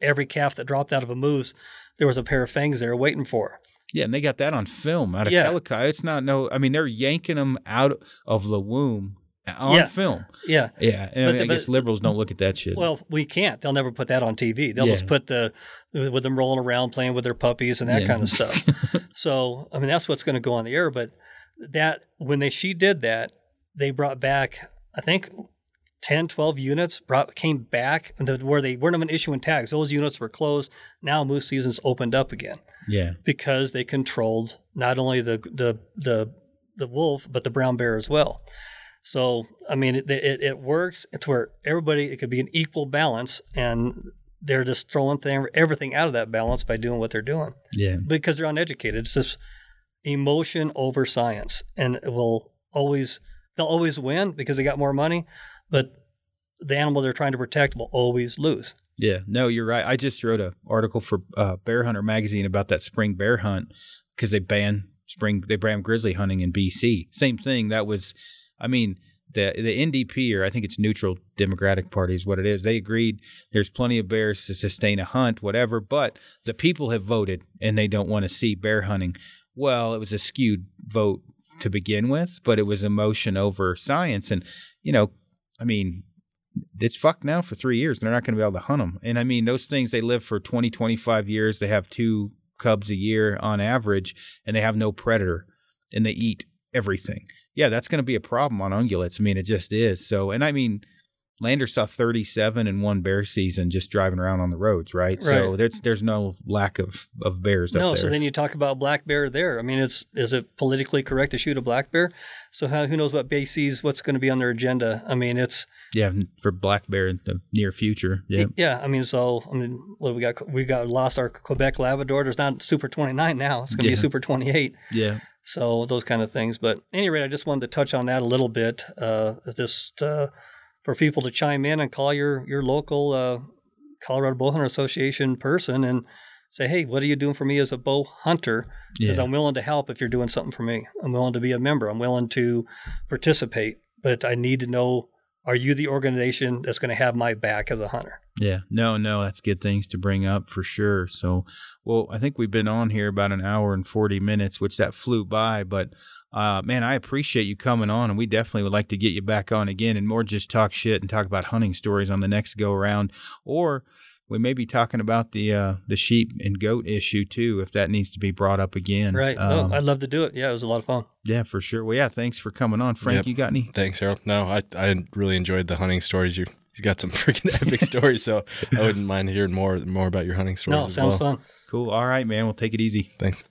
every calf that dropped out of a moose, there was a pair of fangs there waiting for. Yeah, and they got that on film out of Yeah. Kellikai. It's not no. I mean, they're yanking them out of the womb on Yeah. film. Yeah. Yeah, and But I, the- guess liberals don't look at that shit. Well, we can't. They'll never put that on TV. They'll Yeah. just put the with them rolling around playing with their puppies and that Yeah. kind of stuff. <laughs> so, I mean, that's what's going to go on the air. But that when they she did that, they brought back I think 10, 12 units brought came back and where they weren't even issuing tags. Those units were closed. Now moose season's opened up again yeah, because they controlled not only the the the the wolf but the brown bear as well. So I mean, it, it, it works. It's where everybody it could be an equal balance, and they're just throwing thing, everything out of that balance by doing what they're doing yeah, because they're uneducated. It's just emotion over science, and it will always they'll always win because they got more money, but the animal they're trying to protect will always lose. yeah. No, you're right. I just wrote an article for uh, Bear Hunter magazine about that spring bear hunt because they banned spring they banned grizzly hunting in BC. Same thing. That was, I mean. The, the NDP, or I think it's Neutral Democratic Party, is what it is. They agreed there's plenty of bears to sustain a hunt, whatever, but the people have voted and they don't want to see bear hunting. Well, it was a skewed vote to begin with, but it was emotion over science. And, you know, I mean, it's fucked now for three years. They're not going to be able to hunt them. And I mean, those things, they live for 20, 25 years. They have two cubs a year on average, and they have no predator, and they eat everything. Yeah, that's going to be a problem on ungulates. I mean, it just is. So, and I mean, Lander saw 37 in one bear season just driving around on the roads, right? So there's there's no lack of, of bears No, up there. so then you talk about black bear there. I mean, it's is it politically correct to shoot a black bear? So how, who knows what BC's what's going to be on their agenda? I mean, it's yeah, for black bear in the near future. Yeah. yeah. I mean, so I mean, what we got? We got lost our Quebec Labrador. There's not Super 29 now. It's going to Yeah. be Super 28. Yeah. So those kind of things. But any rate, I just wanted to touch on that a little bit. Uh, just uh, for people to chime in and call your your local uh, Colorado Bowhunter Association person and say, hey, what are you doing for me as a bow hunter? Because Yeah. I'm willing to help if you're doing something for me. I'm willing to be a member. I'm willing to participate. But I need to know: Are you the organization that's going to have my back as a hunter? Yeah, no, no, that's good things to bring up for sure. So, well, I think we've been on here about an hour and 40 minutes, which that flew by, but uh, man, I appreciate you coming on, and we definitely would like to get you back on again and more just talk shit and talk about hunting stories on the next go around, or we may be talking about the uh, the sheep and goat issue too, if that needs to be brought up again. Right. Um, oh, I'd love to do it. Yeah, it was a lot of fun. yeah, for sure. Well, yeah, thanks for coming on, Frank. Yep. You got any? Thanks, Harold. No, I I really enjoyed the hunting stories. You he's got some <laughs> freaking epic stories, so I wouldn't mind hearing more more about your hunting stories. No, as sounds well. fun. Cool. All right, man. We'll take it easy. Thanks.